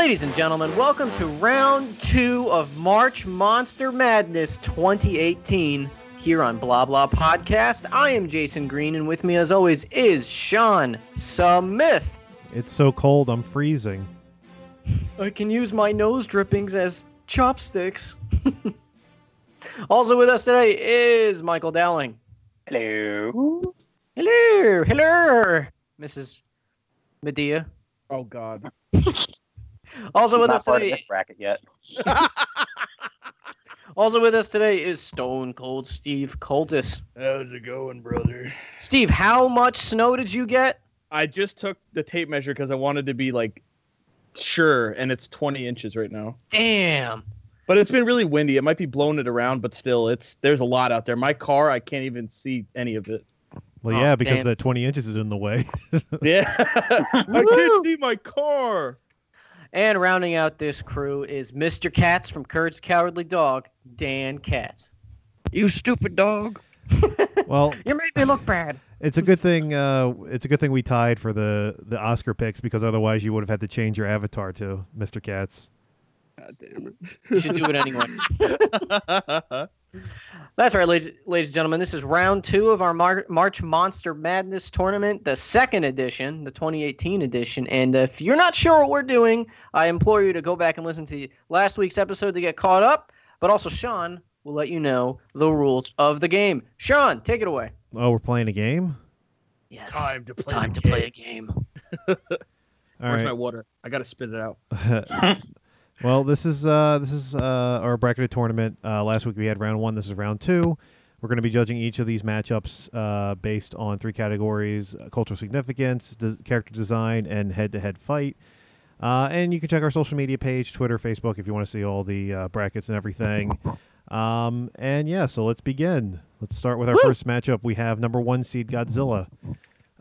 Ladies and gentlemen, welcome to round two of March Monster Madness 2018 here on Blah Blah Podcast. I am Jason Green, and with me, as always, is Sean Smith. It's so cold, I'm freezing. I can use my nose drippings as chopsticks. also with us today is Michael Dowling. Hello. Hello, hello, Mrs. Madea. Oh God. Also He's with not us part of today, this bracket yet. also with us today is Stone Cold Steve Coltis. How's it going, brother? Steve, how much snow did you get? I just took the tape measure because I wanted to be like sure, and it's 20 inches right now. Damn. But it's been really windy. It might be blowing it around, but still, it's there's a lot out there. My car, I can't even see any of it. Well, Oh, yeah, because damn. that 20 inches is in the way. Yeah, I can't see my car. And rounding out this crew is Mr. Katz from Courage Cowardly Dog, Dan Katz. You stupid dog. well, You made me look bad. it's a good thing. Uh, it's a good thing we tied for the the Oscar picks because otherwise you would have had to change your avatar to Mr. Katz. God damn it. You should do it anyway. That's right, ladies, ladies and gentlemen. This is round two of our Mar- March Monster Madness tournament, the second edition, the 2018 edition. And if you're not sure what we're doing, I implore you to go back and listen to last week's episode to get caught up. But also, Sean will let you know the rules of the game. Sean, take it away. Oh, we're playing a game. Yes. Time to play. Time the to play a game. game. All Where's right. my water? I gotta spit it out. well, this is uh, this is uh, our bracketed tournament. Uh, last week we had round one. This is round two. We're going to be judging each of these matchups uh, based on three categories: uh, cultural significance, des- character design, and head-to-head fight. Uh, and you can check our social media page, Twitter, Facebook, if you want to see all the uh, brackets and everything. Um, and yeah, so let's begin. Let's start with our first matchup. We have number one seed Godzilla.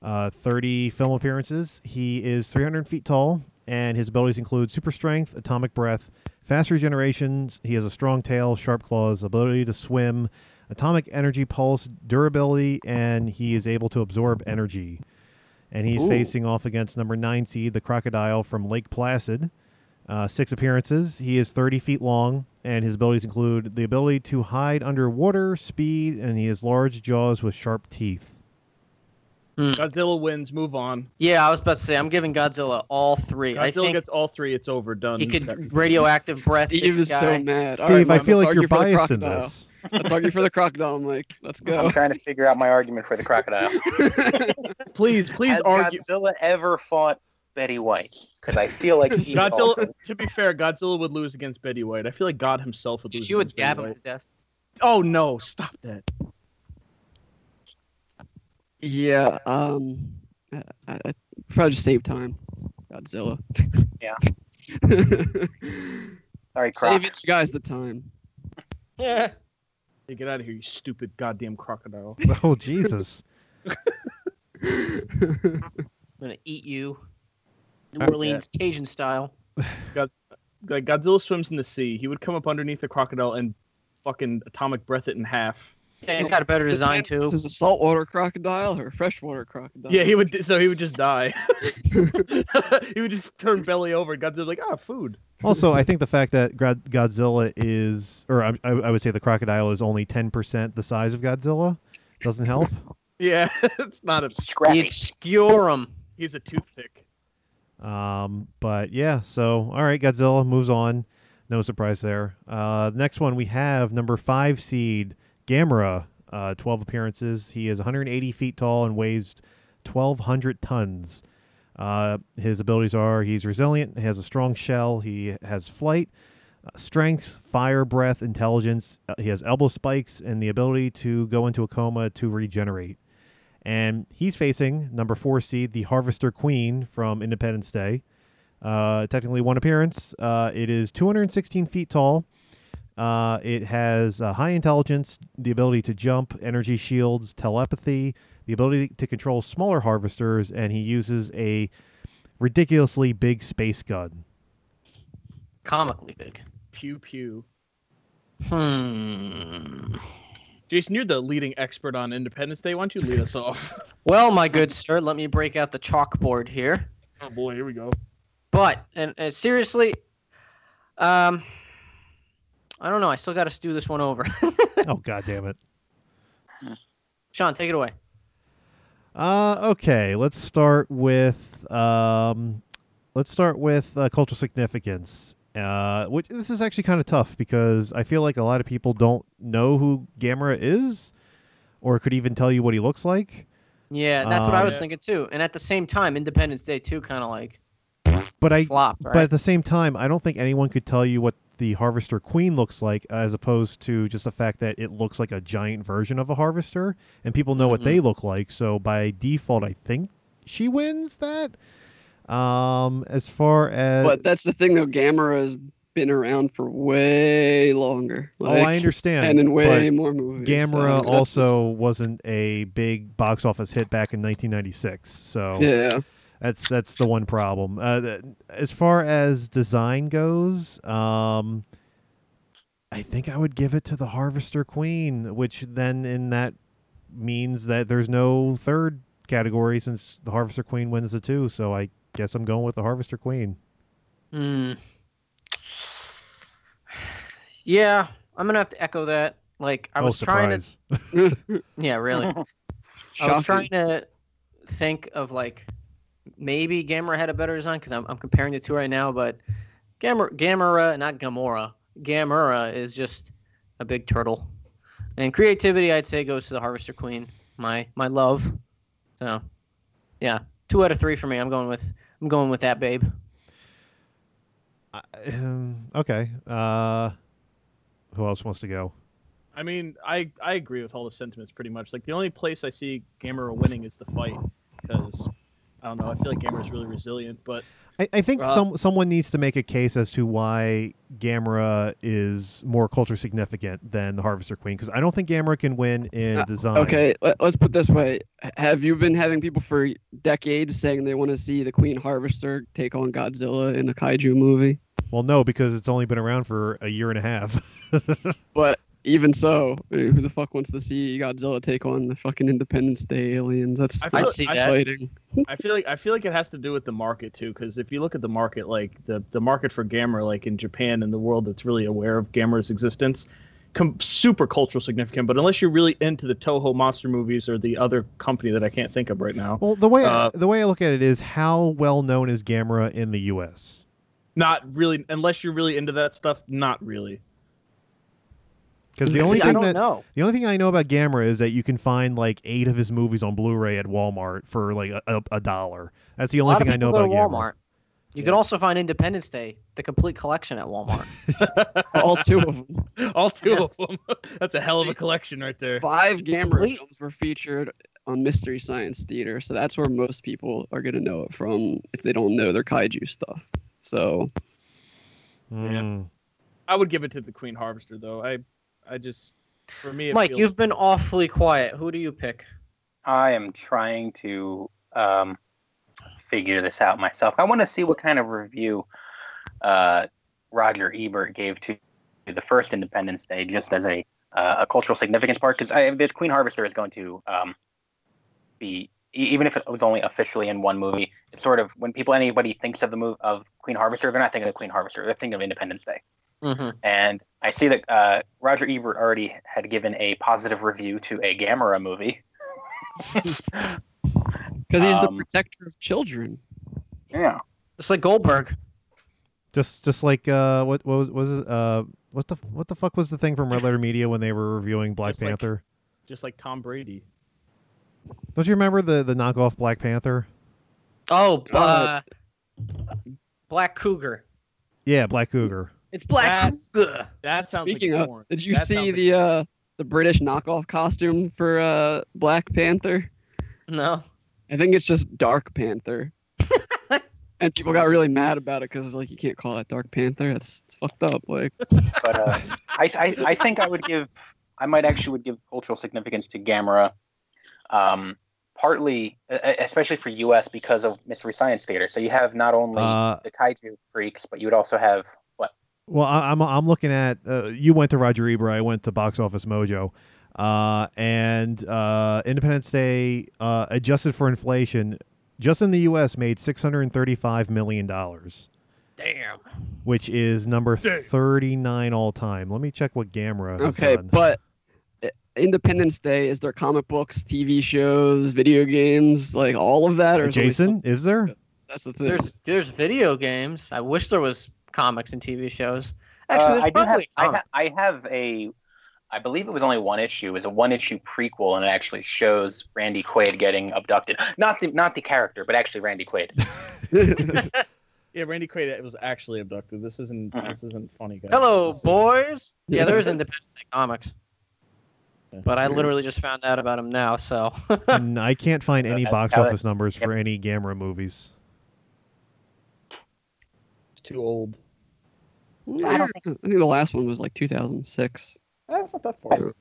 Uh, 30 film appearances. He is 300 feet tall, and his abilities include super strength, atomic breath, fast regenerations. He has a strong tail, sharp claws, ability to swim, atomic energy pulse, durability, and he is able to absorb energy. And he's Ooh. facing off against number nine seed, the crocodile from Lake Placid. Uh, six appearances. He is 30 feet long, and his abilities include the ability to hide underwater, speed, and he has large jaws with sharp teeth. Hmm. Godzilla wins. Move on. Yeah, I was about to say, I'm giving Godzilla all three. I Godzilla think gets all three. It's over. Done. he could radioactive breath Steve this is guy. so mad. Steve, right, I feel like you're argue for the biased in this. Let's argue for the crocodile, Mike. Let's go. I'm trying to figure out my argument for the crocodile. Please, please Has argue. Godzilla ever fought Betty White? Because I feel like he Godzilla. also- To be fair, Godzilla would lose against Betty White. I feel like God himself would lose. She would against dab Betty him to death. Oh no! Stop that. Yeah. Um. I, I, I probably just save time. Godzilla. Yeah. Sorry, Croc. Saving you guys the time. Yeah. Hey, get out of here, you stupid goddamn crocodile. Oh Jesus! I'm gonna eat you. New Orleans Cajun style. Like Godzilla swims in the sea. He would come up underneath the crocodile and fucking atomic breath it in half. Yeah, he's got a better design too. This is a saltwater crocodile or a freshwater crocodile? Yeah, he would. So he would just die. he would just turn belly over. and Godzilla's like, ah, food. Also, I think the fact that Godzilla is, or I, I I would say the crocodile is only ten percent the size of Godzilla, doesn't help. Yeah, it's not a. Scrappy. You'd skewer him. He's a toothpick. Um, but yeah, so all right, Godzilla moves on. No surprise there. Uh, next one we have number five seed Gamera. Uh, twelve appearances. He is 180 feet tall and weighs 1,200 tons. Uh, his abilities are he's resilient, he has a strong shell, he has flight, uh, strength, fire breath, intelligence. Uh, he has elbow spikes and the ability to go into a coma to regenerate. And he's facing number four seed, the Harvester Queen from Independence Day. Uh, technically one appearance. Uh, it is 216 feet tall. Uh, it has uh, high intelligence, the ability to jump, energy shields, telepathy, the ability to control smaller harvesters, and he uses a ridiculously big space gun. Comically big. Pew pew. Hmm. Jason, you're the leading expert on Independence Day. Why don't you lead us off? Well, my good sir, let me break out the chalkboard here. Oh boy, here we go. But and, and seriously, um, I don't know. I still got to stew this one over. oh god damn it. Sean, take it away. Uh, okay, let's start with um, let's start with uh, cultural significance. Uh, which this is actually kind of tough because I feel like a lot of people don't know who Gamera is, or could even tell you what he looks like. Yeah, that's what I Um, was thinking too. And at the same time, Independence Day too, kind of like But I, flopped, right? but at the same time, I don't think anyone could tell you what the Harvester Queen looks like, as opposed to just the fact that it looks like a giant version of a Harvester, and people know what Mhm. they look like. So by default, I think she wins that. Um, as far as But that's the thing though. Gamera has been around for way longer. oh, I understand, And in way more movies. so Gamera that's also wasn't a big box office hit back in 1996, so yeah. That's that's the one problem. Uh, th- as far as design goes, um, I think I would give it to the Harvester Queen, which then in that means that there's no third category since the Harvester Queen wins the two. So I guess I'm going with the Harvester Queen. Hmm. Yeah, I'm gonna have to echo that. Like I oh, was trying to. Yeah, really. I was trying to think of like maybe Gamera had a better design because I'm, I'm comparing the two right now, but Gamera, Gamera, not Gamora, Gamera is just a big turtle. And creativity, I'd say, goes to the Harvester Queen, my my love. So, yeah, two out of three for me. I'm going with I'm going with that babe. I- um, okay. Uh, who else wants to go? I mean, I I agree with all the sentiments pretty much. Like the only place I see Gamera winning is the fight because I don't know. I feel like Gamera is really resilient, but I, I think Uh, some someone needs to make a case as to why Gamera is more culture significant than the Harvester Queen because I don't think Gamera can win in Uh, design. Okay, let, us put it this way. Have you been having people for decades saying they want to see the Queen Harvester take on Godzilla in a kaiju movie? Well, no, because it's only been around for a year and a half. But even so, who the fuck wants to see Godzilla take on the fucking Independence Day aliens? That's I I'd that's see that. exciting. I feel like I feel like it has to do with the market too. Because if you look at the market, like the the market for Gamera, like in Japan and the world that's really aware of Gamera's existence, com- super cultural significant. But unless you're really into the Toho monster movies or the other company that I can't think of right now, well, the way Uh, the way I look at it is how well known is Gamera in the U.S. not really. Unless you're really into that stuff, not really. Because the See, only I thing don't that know. the only thing I know about Gamera is that you can find like eight of his movies on Blu-ray at Walmart for like a, a, a dollar. That's the only thing I know about go to Gamera. Walmart. You can also find Independence Day, the complete collection at Walmart. All two of them. All two Yeah. of them. That's a hell of a collection right there. Five Gamera complete. films were featured on Mystery Science Theater, so that's where most people are gonna know it from if they don't know their kaiju stuff. So Mm. I would give it to the Queen Harvester though. I I just for me, it Mike, feels- you've been awfully quiet. Who do you pick? I am trying to um, figure this out myself. I want to see what kind of review uh, Roger Ebert gave to the first Independence Day, just as a uh, a cultural significance part. Because this Queen Harvester is going to um, be e- even if it was only officially in one movie. It's sort of when people anybody thinks of the move of Queen Harvester, they're not thinking of Queen Harvester. They're thinking of Independence Day. Mm-hmm. And I see that uh, Roger Ebert already had given a positive review to a Gamera movie. because he's the Um, protector of children. Yeah. It's like Goldberg. Just just like uh, what what was was it uh what the what the fuck was the thing from Red Letter Media when they were reviewing Black Just like- Panther? just like Tom Brady. Don't you remember the the knockoff Black Panther? Oh, Uh, uh, Black Cougar. Yeah, Black Cougar. It's Black That- That sounds Speaking like of, porn. did you That see sounds like- the uh the British knockoff costume for uh Black Panther? No. I think it's just Dark Panther. and people got really mad about it because like you can't call it Dark Panther. That's it's fucked up. Like but uh, I, I I think I would give I might actually would give cultural significance to Gamera, um, partly especially for U.S. because of Mystery Science Theater. So you have not only Uh, the kaiju freaks, but you would also have what? Well, I, I'm I'm looking at uh, you went to Roger Ebert. I went to Box Office Mojo, uh, and uh, Independence Day uh, adjusted for inflation just in the U.S. made six hundred and thirty-five million dollars, Damn. which is number thirty-nine all time. Let me check what Gamera has Okay, done. but uh, Independence Day is there comic books, TV shows, video games, like all of that, or is Jason, is there? That's the thing. There's there's video games. I wish there was comics and TV shows. Actually, Uh, there's I do have. probably I, ha- I have a. I believe it was only one issue. It was a one issue prequel, and it actually shows Randy Quaid getting abducted. Not the not the character, but actually Randy Quaid. Yeah, Randy Quaid was actually abducted. This isn't Mhm. this isn't funny, guys. Hello, This is- boys. Yeah, there's Independence Day comics, Yeah. but I literally just found out about him now. So and I can't find any Uh, box Alex, office numbers for yep. any Gamera movies. It's too old. I don't think, I think the last one was like 2006. That's not that far.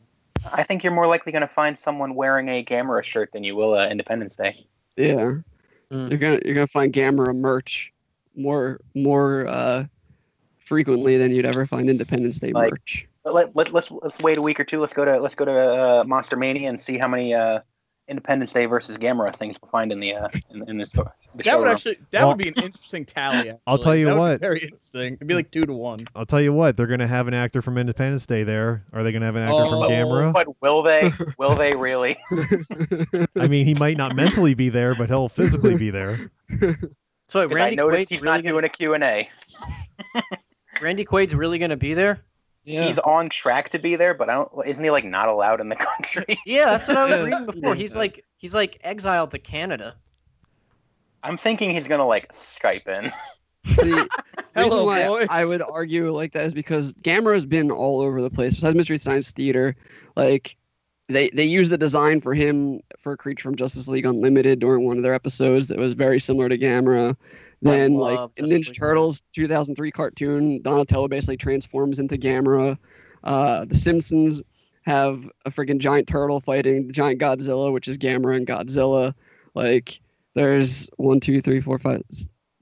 I think you're more likely going to find someone wearing a Gamera shirt than you will uh, Independence Day. Yeah, Mm. you're gonna you're gonna find Gamera merch more more uh, frequently than you'd ever find Independence Day Like- merch. But let, let, let's let's wait a week or two. Let's go to let's go to uh, Monster Mania and see how many uh, Independence Day versus Gamera things we'll find in the uh, in, in the store. The That would showroom. actually that Well- would be an interesting tally. I'll tell you That would be what. very interesting. It'd be like two to one. I'll tell you what, they're gonna have an actor from Independence Day there. Are they gonna have an actor from Oh. Gamera? But will they? Will they really? I mean, he might not mentally be there, but he'll physically be there. so wait, 'Cause I noticed Quaid's he's really not gonna, doing a Q and A. Randy Quaid's really gonna be there. Yeah, He's on track to be there, but I don't. Isn't he like not allowed in the country? Yeah, that's what I was Yeah. reading before. He's like he's like exiled to Canada. I'm thinking he's gonna like Skype in. See, the reason Hello, why boys. I would argue like that is because Gamera's been all over the place. Besides Mystery Science Theater, like they they used the design for him for a Creature from Justice League Unlimited during one of their episodes that was very similar to Gamera. Then like love in Justice Ninja Turtles 2003 cartoon, Donatello basically transforms into Gamera. Uh, the Simpsons have a freaking giant turtle fighting the giant Godzilla, which is Gamera and Godzilla. Like there's one, two, three, four, five,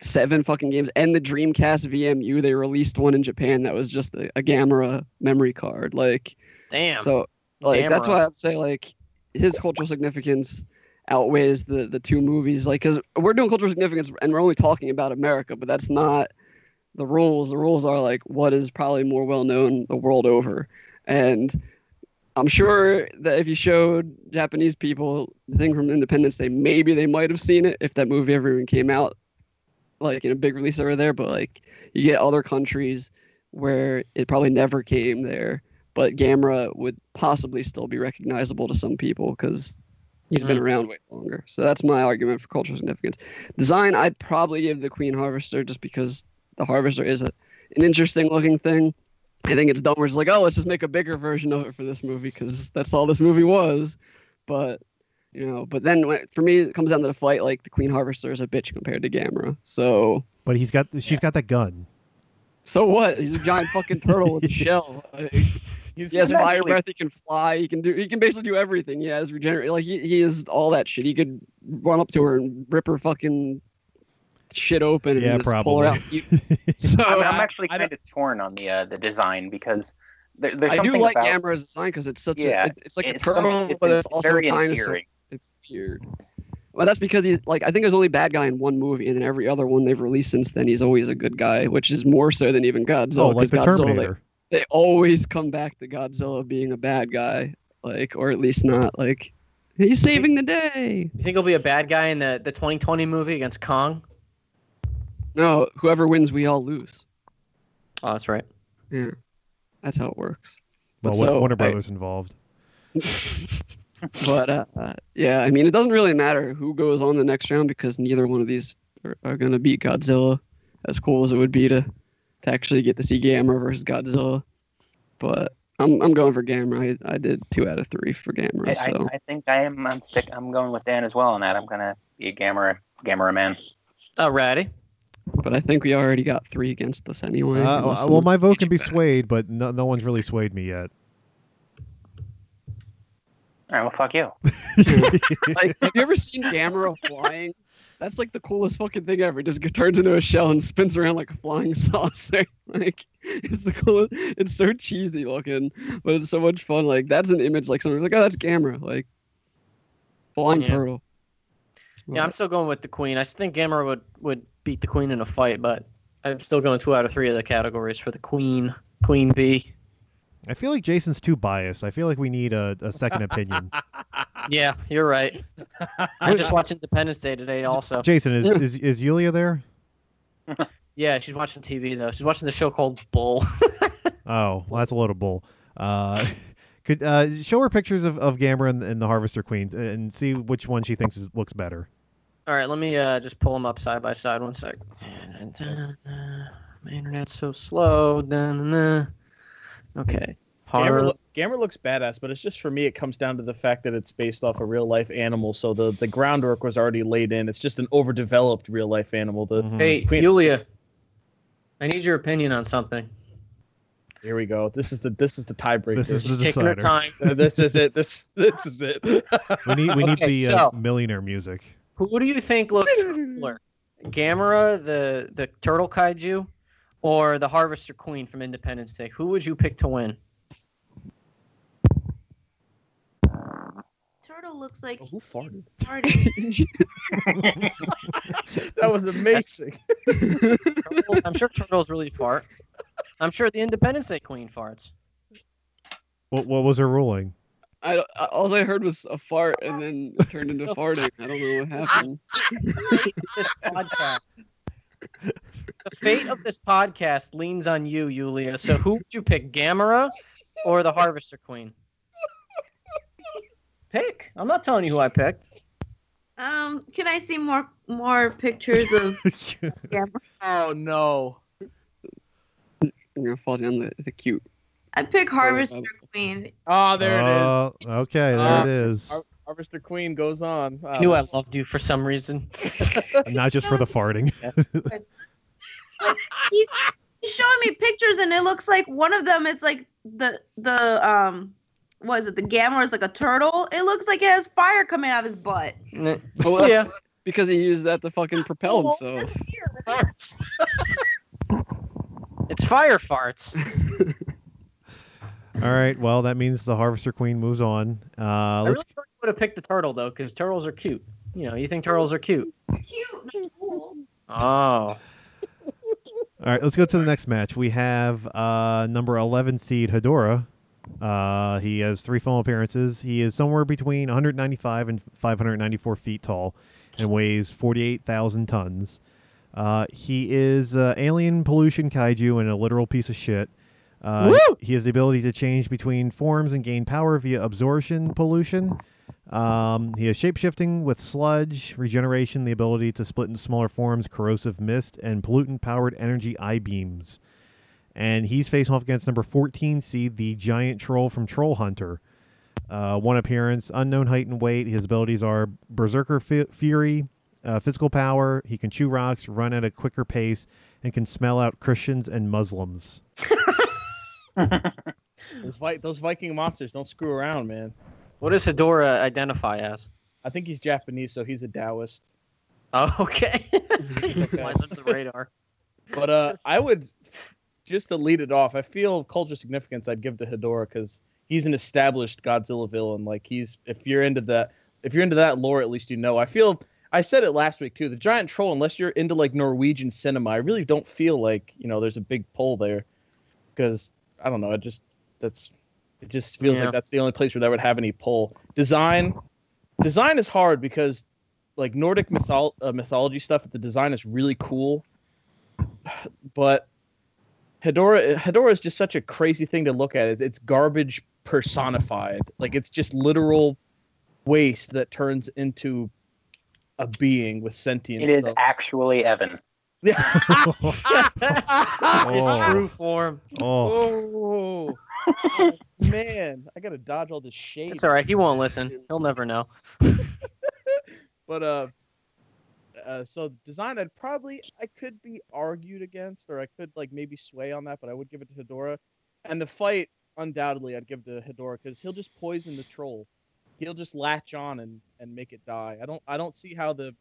seven fucking games, and the Dreamcast VMU. They released one in Japan that was just a, a Gamera memory card. Like Damn. so, like that's why I'd say like his cultural significance outweighs the the two movies. Like, cause we're doing cultural significance and we're only talking about America, but that's not the rules. The rules are like what is probably more well known the world over, and I'm sure that if you showed Japanese people the thing from Independence Day, maybe they might have seen it if that movie ever even came out, like in a big release over there. But like you get other countries where it probably never came there, but Gamera would possibly still be recognizable to some people because he's been mm. around way longer. So that's my argument for cultural significance. Design, I'd probably give the Queen Harvester just because the Harvester is a, an interesting looking thing. I think it's dumb. Where it's like, oh, let's just make a bigger version of it for this movie because that's all this movie was. But you know, but then when, for me, it comes down to the fight. Like the Queen Harvester is a bitch compared to Gamera. So But he's got she's got that gun. so what? He's a giant fucking turtle with a shell. Like, He's he has He's fire breath. He can fly. He can do. He can basically do everything. He has regenerate. Like he, he is all that shit. He could run up to her and rip her fucking shit open and Yeah, just pull her out. So I'm, I'm actually kind of torn on the uh, the design because there, there's I do like about Gamera's design because it's such Yeah, a. It, it's like a it's some- turtle, it's but it's also a very dinosaur. endearing. It's weird. Well, that's because he's like I think there's only bad guy in one movie, and then every other one they've released since then, he's always a good guy, which is more so than even Godzilla. oh, like 'cause the Godzilla, they- Terminator. They always come back to Godzilla being a bad guy, like, or at least not like he's saving the day. You think he'll be a bad guy in the, the 2020 movie against Kong? No, whoever wins, we all lose. Oh, that's right. Yeah, that's how it works. Well, But with so, Warner I- Brothers involved. But uh, uh, yeah, I mean, it doesn't really matter who goes on the next round because neither one of these are, are gonna beat Godzilla. As cool as it would be to to actually get to see Gamera versus Godzilla, but I'm I'm going for Gamera. I, I did two out of three for Gamera. I, so I, I think I am. I'm stick. I'm going with Dan as well on that. I'm gonna be a Gamera Gamera man. Alrighty. but I think we already got three against us anyway. Uh, well, my vote can be swayed, but no, no one's really swayed me yet. All right. Well, fuck you. like, have you ever seen Gamera flying? That's like the coolest fucking thing ever. It just turns into a shell and spins around like a flying saucer. Like it's the coolest. It's so cheesy looking, but it's so much fun. Like that's an image. Like someone's like, oh, that's Gamera. Like flying Yeah. turtle. Yeah, I'm still going with the queen. I think Gamera would would beat the queen in a fight, but I'm still going two out of three of the categories for the queen. Queen bee. I feel like Jason's too biased. I feel like we need a, a second opinion. Yeah, you're right. I just watched Independence Day today. Also, Jason, is, is is Yulia there? yeah, she's watching TV though. She's watching the show called Bull. Oh, well, that's a load of bull. Uh, could uh, show her pictures of, of Gamera and, and the Harvester Queen and see which one she thinks is, looks better. All right, let me uh, just pull them up side by side. One sec. My internet's so slow. Dun-dun-dun. Okay. Gamera, Har- lo- Gamera looks badass, but it's just for me. It comes down to the fact that it's based off a real life animal, so the the groundwork was already laid in. It's just an overdeveloped real life animal. The Mhm. Hey, Queen- Yulia. I need your opinion on something. here we go. This is the this is the tiebreaker. This is She's the taking her decider. time. Uh, this is it. This this is it. We need we need Okay, the uh, millionaire music. Who do you think looks cooler? Gamera, the the turtle kaiju, or the Harvester Queen from Independence Day? Who would you pick to win? Turtle looks like Oh, who farted? farted. That was amazing. Turtle- I'm sure turtles really fart. I'm sure the Independence Day Queen farts. What what was her ruling? I I- all I heard was a fart and then it turned into farting. I don't know what happened. This podcast. The fate of this podcast leans on you, Yulia. So who would you pick, Gamera or the Harvester Queen? Pick. I'm not telling you who I picked. um, can I see more more pictures of Gamera? Oh no. I'm gonna fall down the, the cute. I pick Harvester Queen. Oh, there it is. Oh, Okay, there Uh, it is. is. Harvester Queen goes on. I knew I loved you for some reason. Not just for the farting. He, he's showing me pictures, and it looks like one of them. It's like the the um, what is it? The Gamera is like a turtle. It looks like it has fire coming out of his butt. N- Oh, that's Yeah. because he used that to fucking propel Oh, himself. that's weird. It's fire farts. All right, well that means the Harvester Queen moves on. Uh, I let's really would have picked the turtle though, because turtles are cute. You know, you think turtles are cute. Cute, cool. Oh. All right, let's go to the next match. We have uh, number 11 seed Hedorah. Uh, he has three film appearances. He is somewhere between 195 and 594 feet tall and weighs 48,000 tons. Uh, he is uh, alien pollution kaiju and a literal piece of shit. Uh, Woo! he has the ability to change between forms and gain power via absorption pollution. Um, he has shapeshifting with sludge, regeneration, the ability to split into smaller forms, corrosive mist, and pollutant powered energy eye beams. And he's facing off against number 14 seed, the giant troll from Troll Hunter. Uh, one appearance, unknown height and weight. His abilities are Berserker Fu- Fury, uh, physical power. He can chew rocks, run at a quicker pace, and can smell out Christians and Muslims. Those, Vi- those Viking monsters don't screw around, man. What does Hedorah identify as? I think he's Japanese, so he's a Taoist. Oh, okay. Flies under the radar. But uh, I would just to lead it off. I feel culture significance. I'd give to Hedorah because he's an established Godzilla villain. Like he's if you're into that, if you're into that lore, at least you know. I feel. I said it last week too. The giant troll, unless you're into like Norwegian cinema, I really don't feel like you know there's a big pull there, because I don't know. It just that's it just feels Yeah. like that's the only place where that would have any pull. Design, design is hard because like Nordic mythol- uh, mythology stuff. The design is really cool, but Hedorah Hedorah is just such a crazy thing to look at. It's garbage personified. Like it's just literal waste that turns into a being with sentience. It is So- actually Evan. His Oh. true form. Oh, oh, man, I gotta dodge all this shade. It's all right. He won't listen. He'll never know. But uh, uh, so design, I'd probably I could be argued against, or I could like maybe sway on that, but I would give it to Hedorah. And the fight, undoubtedly, I'd give to Hedorah because he'll just poison the troll. He'll just latch on and and make it die. I don't I don't see how the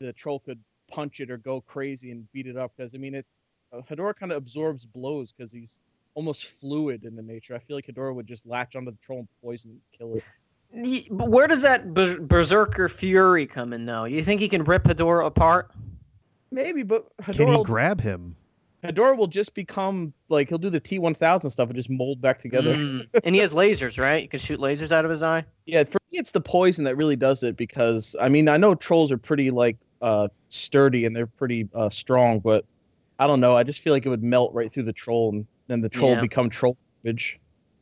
the troll could punch it or go crazy and beat it up because I mean it's uh, Hedorah kind of absorbs blows because he's almost fluid in the nature. I feel like Hedorah would just latch onto the troll and poison and kill it. Y- But where does that ber- berserker fury come in, though? You think he can rip Hedorah apart? Maybe, but Can he will- grab him? Hedorah will just become like he'll do the T1000 stuff and just mold back together. Mm. and he has lasers, right? You can shoot lasers out of his eye. Yeah, for me, it's the poison that really does it because I mean I know trolls are pretty like uh sturdy and they're pretty uh strong, but I don't know. I just feel like it would melt right through the troll and then the troll Yeah. become troll garbage.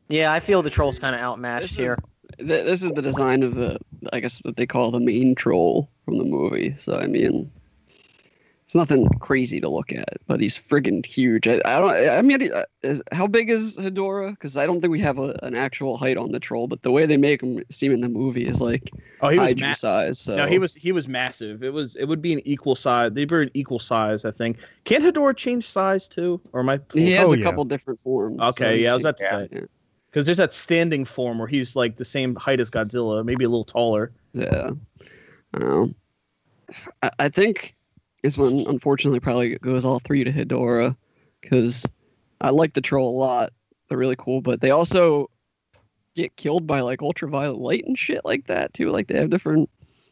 Yeah, I feel the troll's kind of outmatched This here. is, th- this is the design of the, I guess what they call the main troll from the movie. So I mean, it's nothing crazy to look at, but he's friggin' huge. I, I don't. I mean, uh, is, how big is Hedorah? Because I don't think we have a, an actual height on the troll, but the way they make him seem in the movie is like Oh, he was Hydra ma- size. So no, he was he was massive. It was it would be an equal size. They were an equal size, I think. Can Hedorah change size too, or my He has Oh, a yeah. couple different forms. Okay, yeah, I was about to say because there's that standing form where he's like the same height as Godzilla, maybe a little taller. Yeah. Um, I, I think this one unfortunately probably goes all three to Hedorah because I like the troll a lot. They're really cool, but they also get killed by like ultraviolet light and shit like that too. Like they have different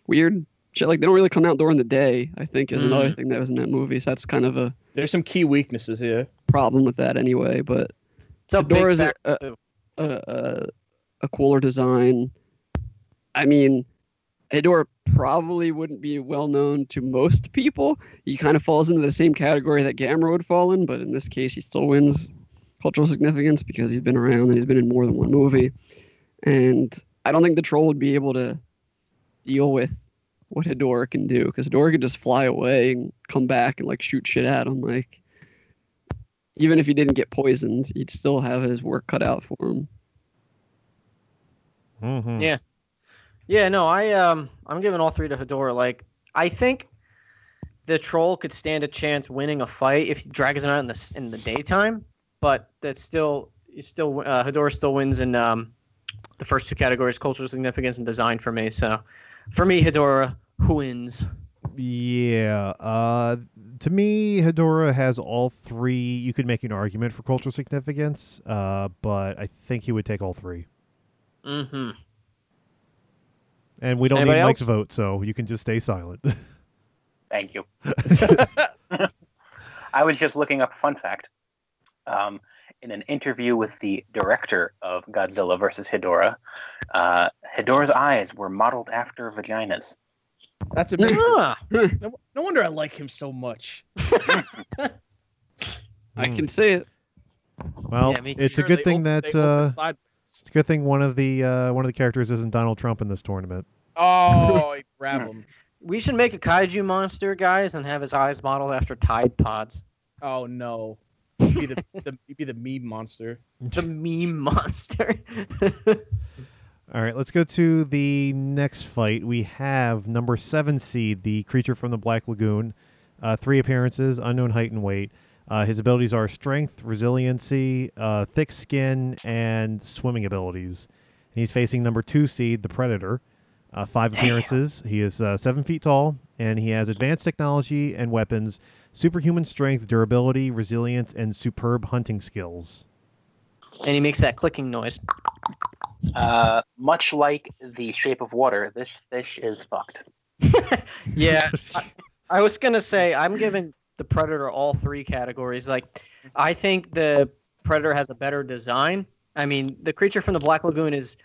weird shit. Like they don't really come out during the day. I think is another mm. thing that was in that movie. So that's kind of a There's some key weaknesses here. problem with that anyway. But It's a big a, a, a, a, a cooler design. I mean, Hedorah probably wouldn't be well known to most people. He kind of falls into the same category that Gamera would fall in, but in this case, he still wins cultural significance because he's been around and he's been in more than one movie. And I don't think the troll would be able to deal with what Hedorah can do because Hedorah could just fly away and come back and like shoot shit at him. Like, even if he didn't get poisoned, he'd still have his work cut out for him. Mhm. Yeah. Yeah, no, I um I'm giving all three to Hedorah. Like I think the troll could stand a chance winning a fight if he drags him out in the in the daytime, but that's still still uh, Hedorah still wins in um the first two categories, cultural significance and design for me. So for me, Hedorah wins. Yeah. Uh, to me, Hedorah has all three. You could make an argument for cultural significance, uh, but I think he would take all three. Mm-hmm. And we don't Anybody need Mike's vote, so you can just stay silent. Thank you. I was just looking up a fun fact. Um, in an interview with the director of Godzilla versus Hedorah, uh, Hedorah's eyes were modeled after vaginas. That's amazing. Ah, no, no wonder I like him so much. I can say it. Well, Yeah, me it's Sure, a good thing that uh, side- it's a good thing one of the uh, one of the characters isn't Donald Trump in this tournament. Oh, he grab him. we should make a kaiju monster, guys, and have his eyes modeled after Tide Pods. Oh no. He'd be the, the he'd be the meme monster. The meme monster. All right, let's go to the next fight. We have number seven seed, the creature from the Black Lagoon. Uh, three appearances, unknown height and weight. Uh, his abilities are strength, resiliency, uh, thick skin, and swimming abilities. And he's facing number two seed, the Predator. Uh, five appearances. He is uh, seven feet tall, and he has advanced technology and weapons, superhuman strength, durability, resilience, and superb hunting skills. and he makes that clicking noise. Uh, much like the shape of water, this fish is fucked. Yeah, I was gonna say I'm giving the Predator all three categories. Like, I think the Predator has a better design. I mean, the creature from the Black Lagoon is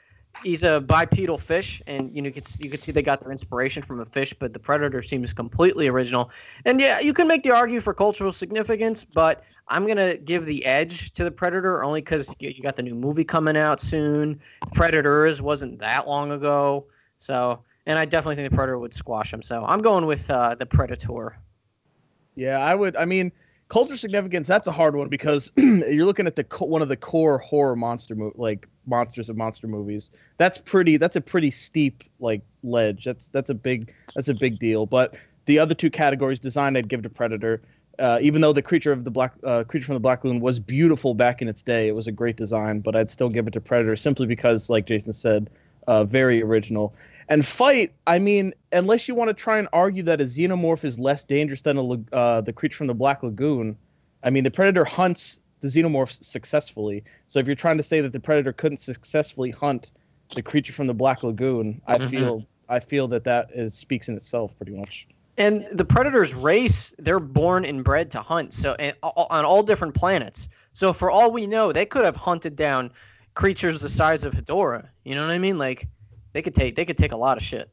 he's a bipedal fish, and you know you could you could see they got their inspiration from a fish, but the Predator seems completely original. And yeah, you can make the argue for cultural significance, but I'm gonna give the edge to the Predator only because you, you got the new movie coming out soon. Predators wasn't that long ago, so and I definitely think the Predator would squash him. So I'm going with uh, the Predator. Yeah, I would. I mean, culture significance. That's a hard one because you're looking at the one of the core horror monster mo- like monsters of monster movies. That's pretty. That's a pretty steep like ledge. That's that's a big that's a big deal. But the other two categories, design, I'd give to Predator. Uh, even though the creature of the black uh, creature from the black lagoon was beautiful back in its day, it was a great design. But I'd still give it to Predator simply because, like Jason said, uh, very original. And fight, I mean, unless you want to try and argue that a xenomorph is less dangerous than a, uh, the creature from the Black Lagoon, I mean, the predator hunts the xenomorphs successfully. So if you're trying to say that the predator couldn't successfully hunt the creature from the Black Lagoon, I Mhm. feel I feel that that is speaks in itself pretty much. And the predator's race, they're born and bred to hunt. So and, all- on all different planets. So for all we know, they could have hunted down creatures the size of Hedorah. You know what I mean? Like they could take they could take a lot of shit.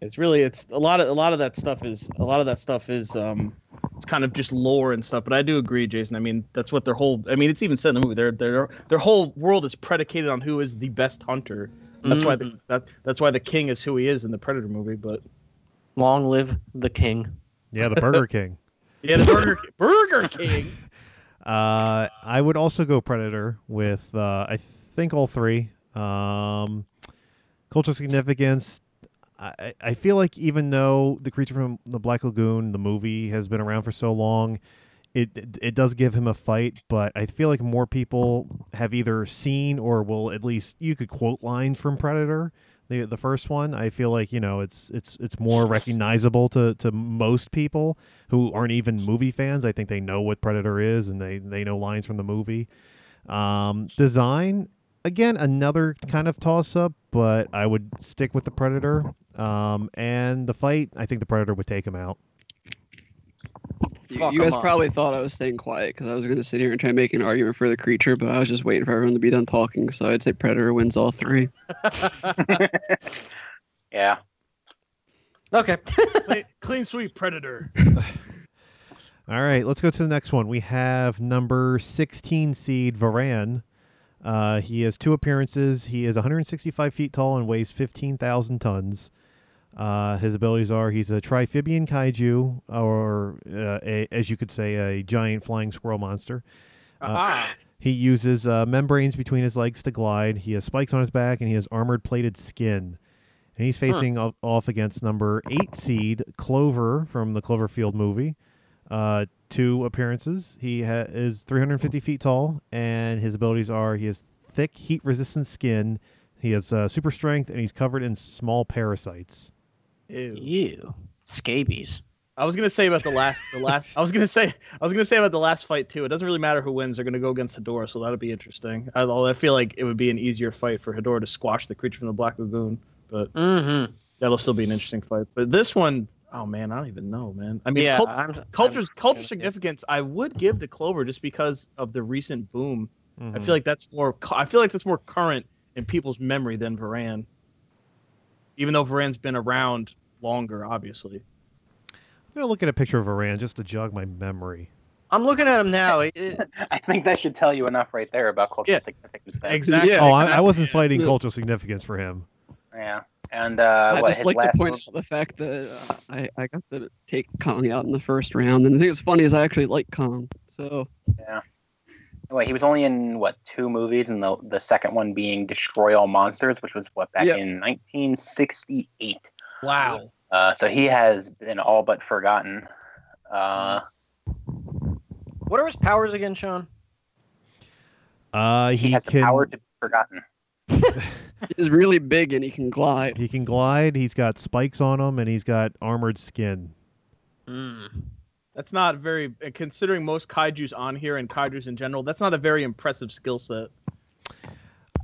It's really it's a lot of a lot of that stuff is a lot of that stuff is um it's kind of just lore and stuff. But I do agree, Jason. I mean that's what their whole I mean it's even said in the movie. Their their their whole world is predicated on who is the best hunter. That's why the that, that's why the king is who he is in the Predator movie. But Long live the king. Yeah, the Burger King. yeah, the Burger King, Burger King. Uh, I would also go Predator with uh, I think all three. Um, cultural significance. I, I- feel like even though the creature from the Black Lagoon, the movie, has been around for so long, it, it it does give him a fight. But I feel like more people have either seen or will at least you could quote lines from Predator. The, the first one, I feel like you know it's it's it's more recognizable to, to most people who aren't even movie fans. I think they know what Predator is and they, they know lines from the movie. Um, design, again, another kind of toss up, but I would stick with the Predator. Um, and the fight, I think the Predator would take him out. You, Fuck you guys 'em up. probably thought I was staying quiet because I was going to sit here and try and make an argument for the creature, but I was just waiting for everyone to be done talking. So I'd say Predator wins all three. Yeah. Okay. clean, clean sweep Predator. All right, let's go to the next one. We have number 16 seed Varan. Uh, he has two appearances. He is 165 feet tall and weighs 15,000 tons. Uh, his abilities are he's a triphibian kaiju, or uh, a, as you could say, a giant flying squirrel monster. Ah, He uses uh, membranes between his legs to glide. He has spikes on his back, and he has armored plated skin. And he's facing o- off against number eight seed Clover from the Cloverfield movie. Uh, two appearances. He ha- is 350 feet tall, and his abilities are he has thick, heat resistant skin. He has uh, super strength, and he's covered in small parasites. ew. Ew. Scabies. I was gonna say about the last, the last. I was gonna say, I was gonna say about the last fight too. It doesn't really matter who wins. They're gonna go against Hedorah, so that'll be interesting. I, I feel like it would be an easier fight for Hedorah to squash the creature from the Black Lagoon, but Mm-hmm. that'll still be an interesting fight. But this one, oh man, I don't even know, man. I mean, yeah. cult- I'm- culture, I'm- culture significance. I would give to Clover just because of the recent boom. I Mhm. feel like that's more. I feel like that's more current in people's memory than Varan. Even though Varan's been around longer, obviously. I'm gonna look at a picture of Varan just to jog my memory. I'm looking at him now. It- it- I think that should tell you enough right there about cultural Yeah. significance. then. Exactly. Yeah, oh, I, I wasn't fighting Yeah. cultural significance for him. Yeah. And uh, I what just like to point movie- out the fact that uh, I, I got to take Kong out in the first round. And the thing that's funny is I actually like Kong. So yeah, Wait, he was only in what two movies, and the the second one being Destroy All Monsters, which was what back Yeah. in 1968. Wow. Uh, so he has been all but forgotten. Uh, what are his powers again, Sean? Uh, he, he, has can the power to be forgotten. he's really big and he can glide. he can glide. He's got spikes on him, and he's got armored skin. Mm. That's not very considering most kaiju's on here and kaiju's in general. That's not a very impressive skill set.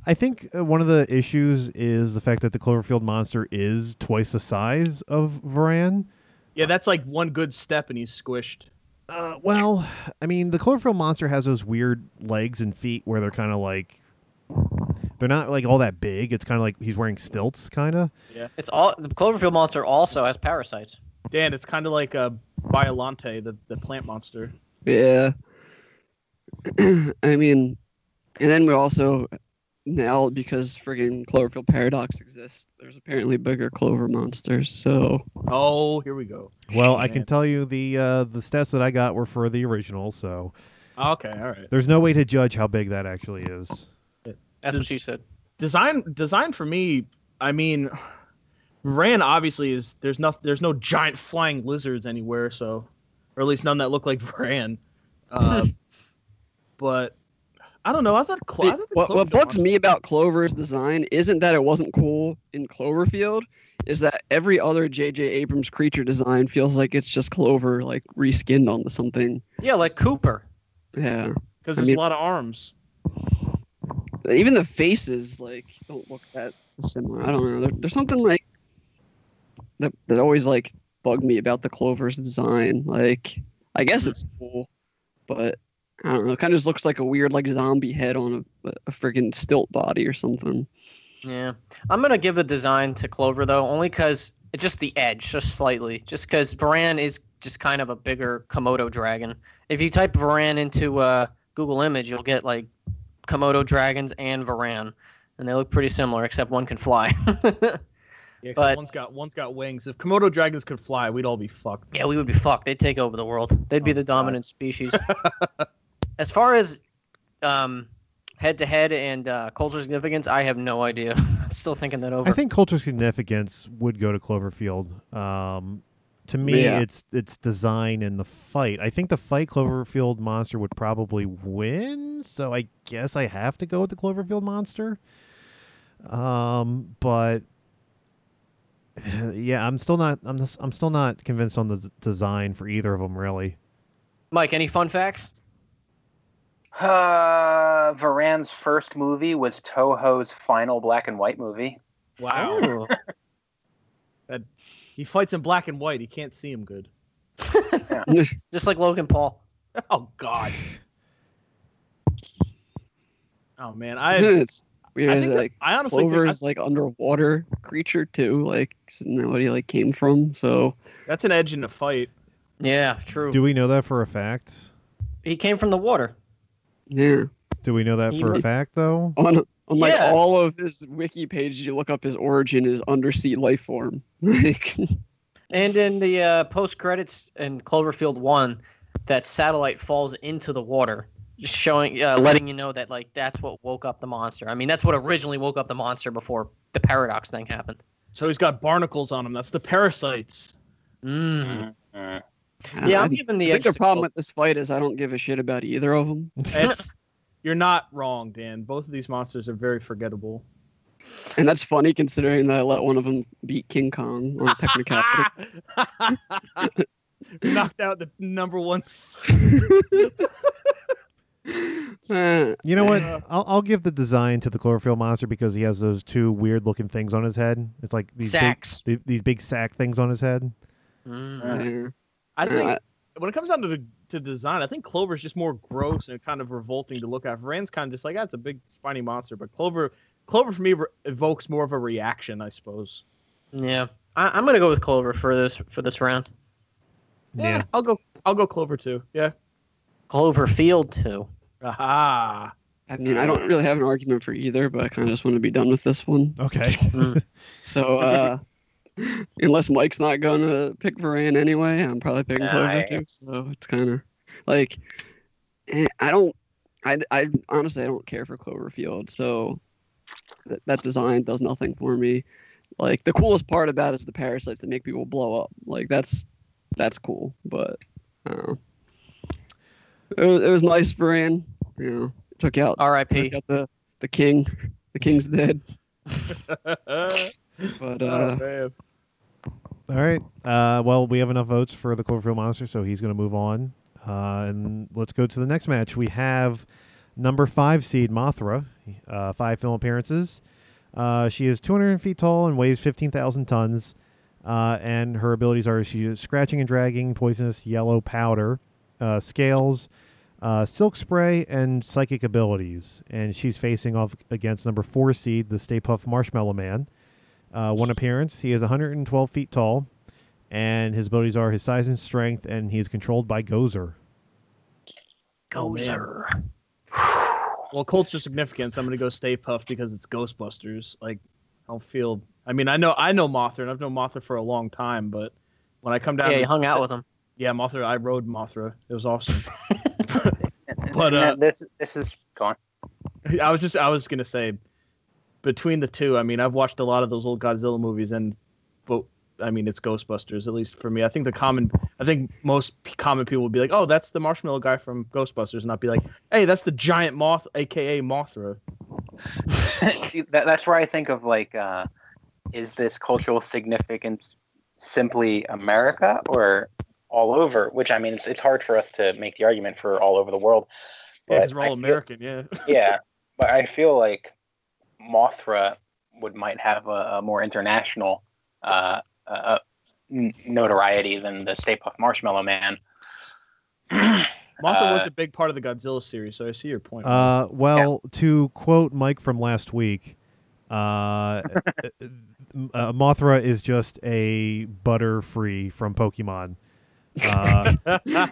I think uh, one of the issues is the fact that the Cloverfield monster is twice the size of Varan. Yeah, that's like one good step and he's squished. Uh, well, I mean, the Cloverfield monster has those weird legs and feet where they're kind of like they're not like all that big. It's kind of like he's wearing stilts, kind of. Yeah. It's all the Cloverfield monster also has parasites. Dan, it's kind of like a Biolante, the, the plant monster. Yeah. I mean, and then we also now because friggin' Cloverfield paradox exists, there's apparently bigger Clover monsters. So Oh, here we go. Well, I can tell you the uh, the stats that I got were for the original, so Okay, all right. there's no way to judge how big that actually is. That's what she said. Design design for me, I mean, Ran obviously is there's no there's no giant flying lizards anywhere, so or at least none that look like Varan. Uh, but I don't know. I thought, Clo- See, I thought what, what bugs me about Clover's design isn't that it wasn't cool in Cloverfield, is that every other J.J. Abrams creature design feels like it's just Clover like reskinned onto something. Yeah, like Cooper. Yeah. because I there's mean- a lot of arms. Even the faces like don't look that similar. I don't know. There, there's something like that that always like bugged me about the Clover's design. Like I guess it's cool, but I don't know. It kind of just looks like a weird like zombie head on a, a freaking stilt body or something. Yeah, I'm gonna give the design to Clover though, only because just the edge, just slightly. Just because Varan is just kind of a bigger Komodo dragon. If you type Varan into uh, Google Image, you'll get like Komodo dragons and Varan, and they look pretty similar, except one can fly. Yeah, But- one's got one's got wings. If Komodo dragons could fly, we'd all be fucked. yeah, we would be fucked. They'd take over the world. They'd be Oh, the God. dominant species. as far as um, head-to-head and uh, cultural significance, I have no idea. I'm still thinking that over. I think cultural significance would go to Cloverfield. Um, to me, Yeah. it's it's design and the fight. I think the fight Cloverfield monster would probably win, so I guess I have to go with the Cloverfield monster. Um, but yeah, I'm still not. I'm just, I'm still not convinced on the d- design for either of them. Really, Mike, any fun facts? Uh, Varan's first movie was Toho's final black and white movie. Wow. He fights in black and white. He can't see him good. Just like Logan Paul. Oh God. Oh man, I it's weird. I think it, that- like I honestly think Clover I- is like underwater creature too. Like isn't that what he like came from? So that's an edge in the fight. Yeah, true. do we know that for a fact? he came from the water. yeah. Do we know that He for a fact though? On on like Yeah. all of his wiki pages, you look up his origin is undersea life form. Like And in the uh, post credits in Cloverfield One, that satellite falls into the water, just showing, uh, letting you know that like that's what woke up the monster. I mean, that's what originally woke up the monster before the paradox thing happened. So he's got barnacles on him. That's the parasites. Mm. Mm. Yeah, I, I'm giving the I think the problem with this fight is I don't give a shit about either of them. It's you're not wrong, Dan. Both of these monsters are very forgettable. And that's funny considering that I let one of them beat King Kong on technicality. Knocked out the number one. Uh, You know what? Uh, I'll, I'll give the design to the chlorophyll monster because he has those two weird looking things on his head. It's like these Sacks. big th- these big sack things on his head. Mm. yeah. I think Uh, when it comes down to the to design, I think Clover's just more gross and kind of revolting to look at. Varan's kind of just like, ah, it's a big spiny monster, but Clover, Clover for me re- evokes more of a reaction, I suppose. Yeah, I, I'm gonna go with Clover for this for this round. Yeah. I'll go. I'll go Clover too. Yeah. Clover Field too. Aha. I mean, I don't really have an argument for either, but I kind of just want to be done with this one. Okay. So, uh, unless Mike's not gonna pick Varan anyway, I'm probably picking Clover I- too. So it's kind of like eh, I don't. I, I honestly I don't care for Cloverfield, so that, that design does nothing for me. Like the coolest part about it is the parasites that make people blow up. Like that's that's cool, but I don't know. It was, it was nice, Varan. You know, took out R.I.P. took out the the king. The king's dead, but uh, man. All right. Uh, well, we have enough votes for the Cloverfield monster, so he's going to move on. Uh, and let's go to the next match. We have number five seed Mothra, uh, five film appearances. Uh, she is 200 feet tall and weighs 15,000 tons. Uh, and her abilities are she is scratching and dragging, poisonous yellow powder, uh, scales, uh, silk spray, and psychic abilities. And she's facing off against number four seed, the Stay Puft Marshmallow Man. Uh, one appearance. He is 112 feet tall, and his abilities are his size and strength, and he is controlled by Gozer. Oh, man. Gozer. Well, culture significance. I'm gonna go Stay Puft because it's Ghostbusters. Like, I don't feel. I mean, I know I know Mothra, and I've known Mothra for a long time, but when I come down, Yeah, to, you hung out with him. Yeah, Mothra. I rode Mothra. It was awesome. But, and uh, this this is gone. I was just I was gonna say, between the two, I mean, I've watched a lot of those old Godzilla movies, and but I mean, it's Ghostbusters at least for me. I think the common, I think most common people would be like, oh, that's the marshmallow guy from Ghostbusters, and not be like, hey, that's the giant moth, aka Mothra. See, that, that's where I think of like, uh, is this cultural significance simply America or all over? Which I mean, it's, it's hard for us to make the argument for all over the world. Yeah, because we're all feel- American. Yeah. yeah, but I feel like Mothra would might have a, a more international uh, uh, n- notoriety than the Stay Puft Marshmallow Man. Mothra was Uh, a big part of the Godzilla series, so I see your point. Uh, well, to quote Mike from last week, uh, uh, Mothra is just a Butterfree from Pokemon. Uh,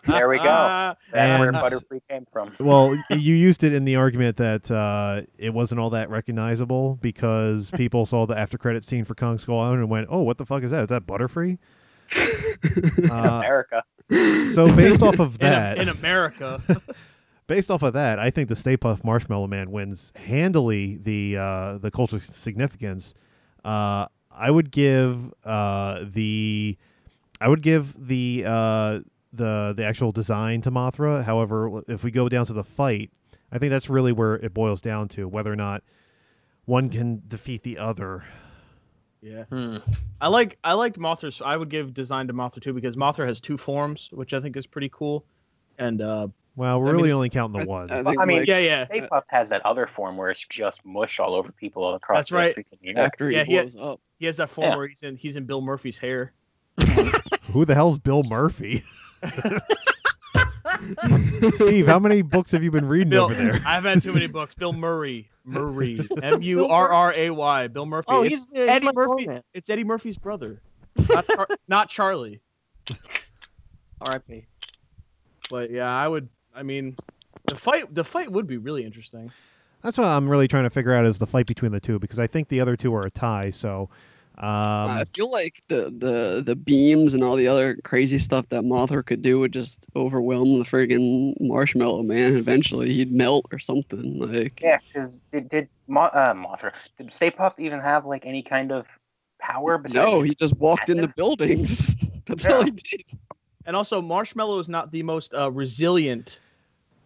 There we go. That's where Butterfree came from. well, you used it in the argument that uh, it wasn't all that recognizable because people saw the after credit scene for Kong Skull Island and went, "Oh, what the fuck is that? Is that Butterfree?" Uh, America. so based off of In a- that, in, America. based off of that, I think the Stay Puft Marshmallow Man wins handily the uh, the cultural significance. Uh, I would give uh, the I would give the uh, the the actual design to Mothra. However, if we go down to the fight, I think that's really where it boils down to whether or not one can defeat the other. yeah, Hmm. I like I liked Mothra's. I would give design to Mothra too because Mothra has two forms, which I think is pretty cool. And uh, Well, we're I really it's- only counting the I- one. I think, I mean, like, yeah, yeah, Stay Puft has that other form where it's just mush all over people across That's right. streets of New York. after he Yeah, he had- blows up. he has that form Yeah. where he's in he's in Bill Murphy's hair. Who the hell's Bill Murphy? Steve, how many books have you been reading Bill, over there? I've had too many books. Bill Murray, Murray, M U R R A Y, Bill Murphy. Oh, It's he's, he's Eddie my Murphy. man. It's Eddie Murphy's brother, not, Char- not Charlie. R.I.P. But yeah, I would. I mean, the fight the fight would be really interesting. That's what I'm really trying to figure out is the fight between the two because I think the other two are a tie. So, um, I feel like the, the the beams and all the other crazy stuff that Mothra could do would just overwhelm the friggin' Marshmallow Man. Eventually, he'd melt or something. Like, Yeah, because did, did Mo- uh, Mothra, did Stay Puft even have like any kind of power? no, he just walked into passive? buildings. That's all he did. And also, Marshmallow is not the most uh, resilient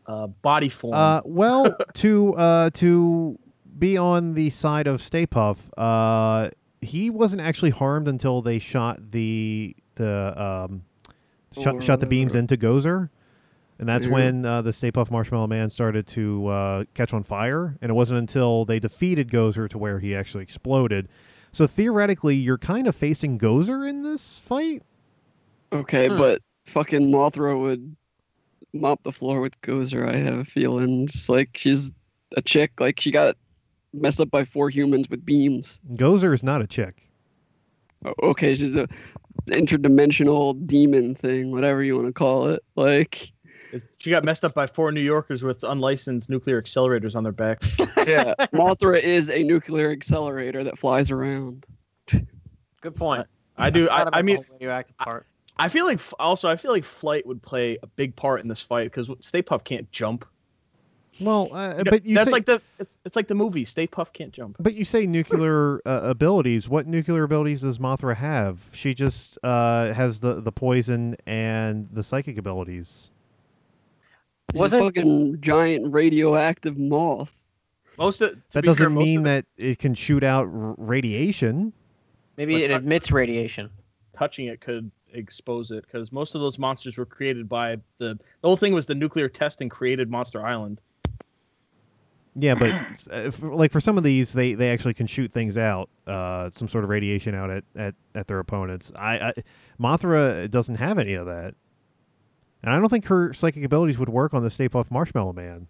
uh, body form. uh, well, to uh, to be on the side of Stay Puff, uh, he wasn't actually harmed until they shot the the um, shot, shot the beams Or- into Gozer. And that's Yeah. when uh, the Stay Puft Marshmallow Man started to uh, catch on fire. And it wasn't until they defeated Gozer to where he actually exploded. So theoretically, you're kind of facing Gozer in this fight. Okay, Hmm. but fucking Mothra would mop the floor with Gozer. I have a feeling. It's like she's a chick. Like she got messed up by four humans with beams. Gozer is not a chick. O- Okay, she's a interdimensional demon thing, whatever you want to call it. Like, she got messed up by four New Yorkers with unlicensed nuclear accelerators on their back. yeah, Mothra is a nuclear accelerator that flies around. Good point. I do. forgot I, about I the mean, whole radioactive part. I feel like also I feel like flight would play a big part in this fight because Stay Puff can't jump. Well, uh, You know, but you that's say, like the it's, it's like the movie Stay Puff can't jump. but you say nuclear uh, abilities. What nuclear abilities does Mothra have? She just uh, has the the poison and the psychic abilities. She's Wasn't- a fucking giant radioactive moth. Most of That doesn't most mean of that it can shoot out r- radiation. Maybe it But- emits radiation. touching it could expose it because most of those monsters were created by the the whole thing was the nuclear testing created Monster Island. Yeah, but s- uh, for, like for some of these, they, they actually can shoot things out, uh, some sort of radiation out at, at, at their opponents. I, I Mothra doesn't have any of that, and I don't think her psychic abilities would work on the Stay Puft Marshmallow Man.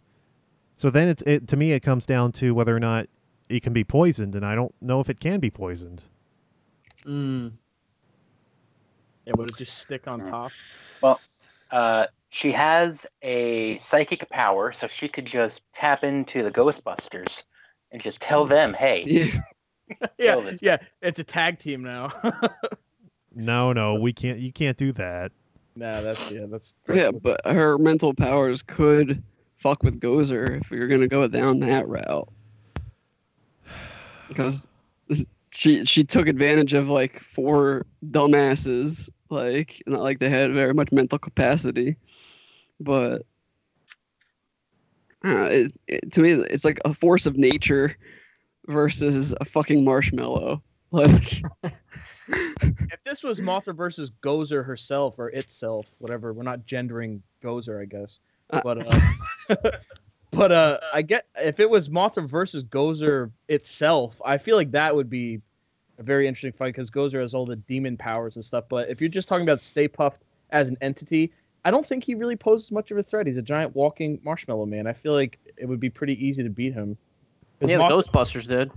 So then it's it to me it comes down to whether or not it can be poisoned, and I don't know if it can be poisoned. Mm. Yeah, would it just stick on top? Well, uh, she has a psychic power, so she could just tap into the Ghostbusters and just tell hmm. them, "Hey, Yeah, yeah, yeah, it's a tag team now. No, no, we can't. You can't do that. nah, that's yeah, that's yeah, but her mental powers could fuck with Gozer if we were gonna go down that route. Because she she took advantage of like four dumbasses, like not like they had very much mental capacity, but uh, it, it, to me it's like a force of nature versus a fucking marshmallow. Like if this was Mothra versus Gozer herself or itself, whatever, we're not gendering Gozer, I guess. Uh, But uh, But uh, I get if it was Mothra versus Gozer itself, I feel like that would be a very interesting fight because Gozer has all the demon powers and stuff. But if you're just talking about Stay Puft as an entity, I don't think he really poses much of a threat. He's a giant walking marshmallow man. I feel like it would be pretty easy to beat him. Yeah, the Ghostbusters did.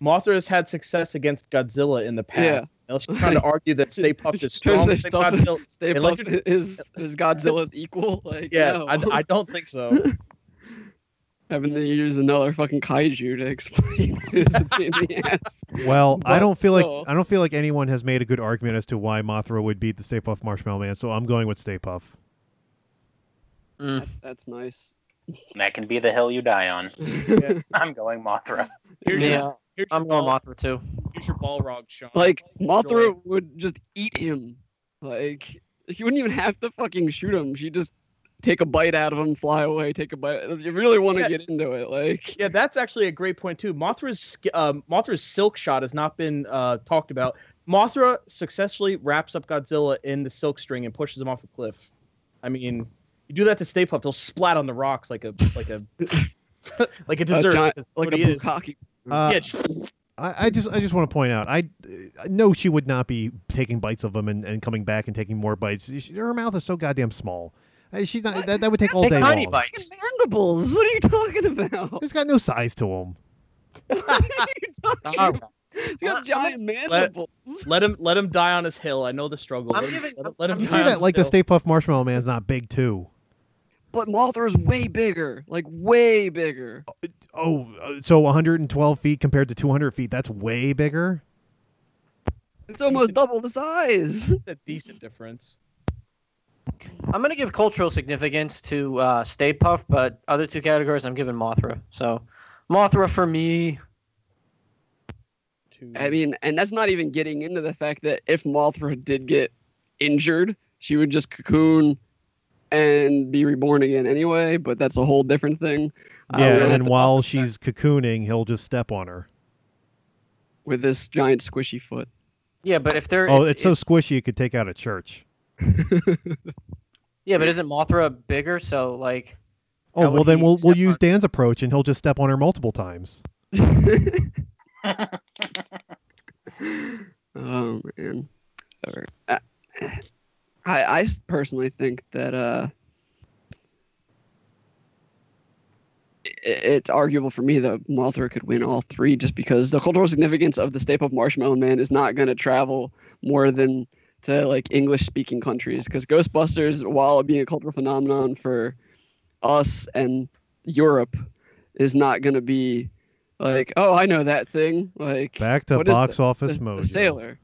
Mothra has had success against Godzilla in the past. Yeah. Unless you're trying to argue that Stay Puffed is Trying strong. to say stuff- Godzilla- Stay Unless Puft is is Godzilla's equal. Like Yeah, no. I, I don't think so. having to use another fucking kaiju to explain who's the pain in the ass. Well, I don't feel still. like I don't feel like anyone has made a good argument as to why Mothra would beat the Stay Puft Marshmallow Man, so I'm going with Stay Puff. Mm. That- that's nice. That can be the hill you die on. Yeah. I'm going Mothra. Here's Yeah, your, here's I'm going ball, Mothra too. Here's your Balrog, Sean. like Enjoy. Mothra would just eat him. Like he wouldn't even have to fucking shoot him. She'd just take a bite out of him, fly away, take a bite. If you really want to Yeah. get into it, like Yeah, that's actually a great point too. Mothra's sk- um, Mothra's silk shot has not been uh, talked about. Mothra successfully wraps up Godzilla in the silk string and pushes him off a cliff. I mean, you do that to Stay Puft, he'll splat on the rocks like a like a like a a dessert. giant, That's like a he is. bukkake. Uh, yeah, I, I just I just want to point out I, I know she would not be taking bites of them and, and coming back and taking more bites. She, her mouth is so goddamn small. She's not that, that would take all Take day tiny long. bites. mandibles. What are you talking about? It's got no size to them. what are you talking about? He's got I'm- giant mandibles. let him let him die on his hill. I know the struggle. I'm let giving- let him, let him You die say that his like the hill. Stay Puft Marshmallow Man's not big too. But Mothra is way bigger. Like way bigger. Oh, uh, so 112 feet compared to 200 feet. That's way bigger. It's almost double the size. It's a decent difference. I'm gonna give cultural significance to uh, Stay Puff, but other two categories I'm giving Mothra. So Mothra for me. To- I mean, and that's not even getting into the fact that if Mothra did get injured, she would just cocoon and be reborn again anyway. But that's a whole different thing. Yeah, don't and know, then the- while she's cocooning, he'll just step on her. with this giant squishy foot. Yeah, but if they're Oh, if- it's so squishy it could take out a church. yeah, but isn't Mothra bigger? So like, Oh well, then we'll we'll step use on- Dan's approach, and he'll just step on her multiple times. oh man. Whatever. Uh, I I s- personally think that uh it's arguable for me that Mothra could win all three just because the cultural significance of the Stay Puft Marshmallow Man is not going to travel more than to like English speaking countries because Ghostbusters, while being a cultural phenomenon for us and Europe, is not going to be like, oh, I know that thing. Like, Back to box office the, mode. the sailor.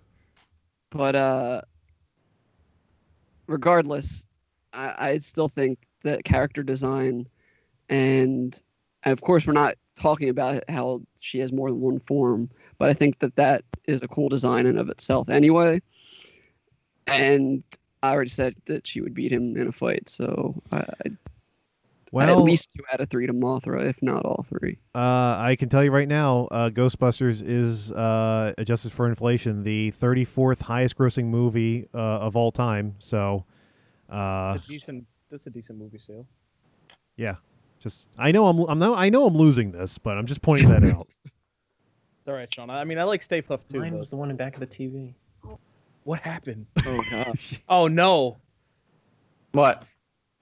But uh, regardless, I, I still think that character design, and, and of course, we're not talking about how she has more than one form, but I think that that is a cool design in of itself anyway. And I already said that she would beat him in a fight, so I, I Well, at least two out of three to Mothra, if not all three. Uh, I can tell you right now, uh, Ghostbusters is uh, adjusted for inflation the 34th highest grossing movie uh, of all time. So, uh, a decent. That's a decent movie sale. yeah, just I know I'm I'm no, I know I'm losing this, but I'm just pointing that out. It's all right, Sean. I mean, I like Stay Puft too. mine but- was the one in back of the TV. What happened? Oh gosh. Oh no! What?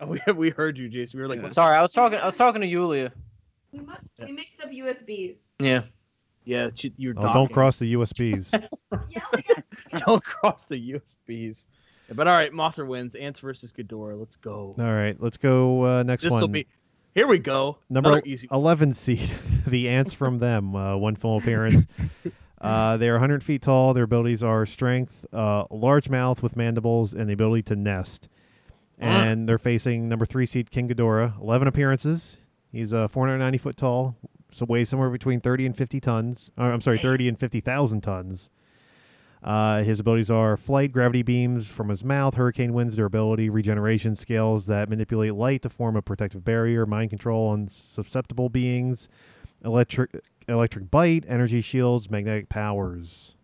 Oh, we we heard you, Jason. We were like, Yeah. Sorry, I was talking. I was talking to Yulia. We, mu- Yeah. we mixed up USBs. Yeah. Yeah, she- you're. Oh, don't cross the USBs. Don't cross the USBs. Yeah, but all right, Mothra wins. Ants versus Ghidorah. Let's go. all right, let's go uh, next This one. This will be. Here we go. Number Another easy. 11 seed, the ants from them, uh, one film appearance. Uh, they are 100 feet tall. Their abilities are strength, uh, large mouth with mandibles, and the ability to nest. And they're facing number three seed King Ghidorah. 11 appearances. He's uh, 490 foot tall, so weighs somewhere between 30 and 50 tons. Or, I'm sorry, 30 and 50,000 tons. Uh, his abilities are flight, gravity beams from his mouth, hurricane winds, durability, regeneration scales that manipulate light to form a protective barrier, mind control on susceptible beings, electric electric bite, energy shields, magnetic powers.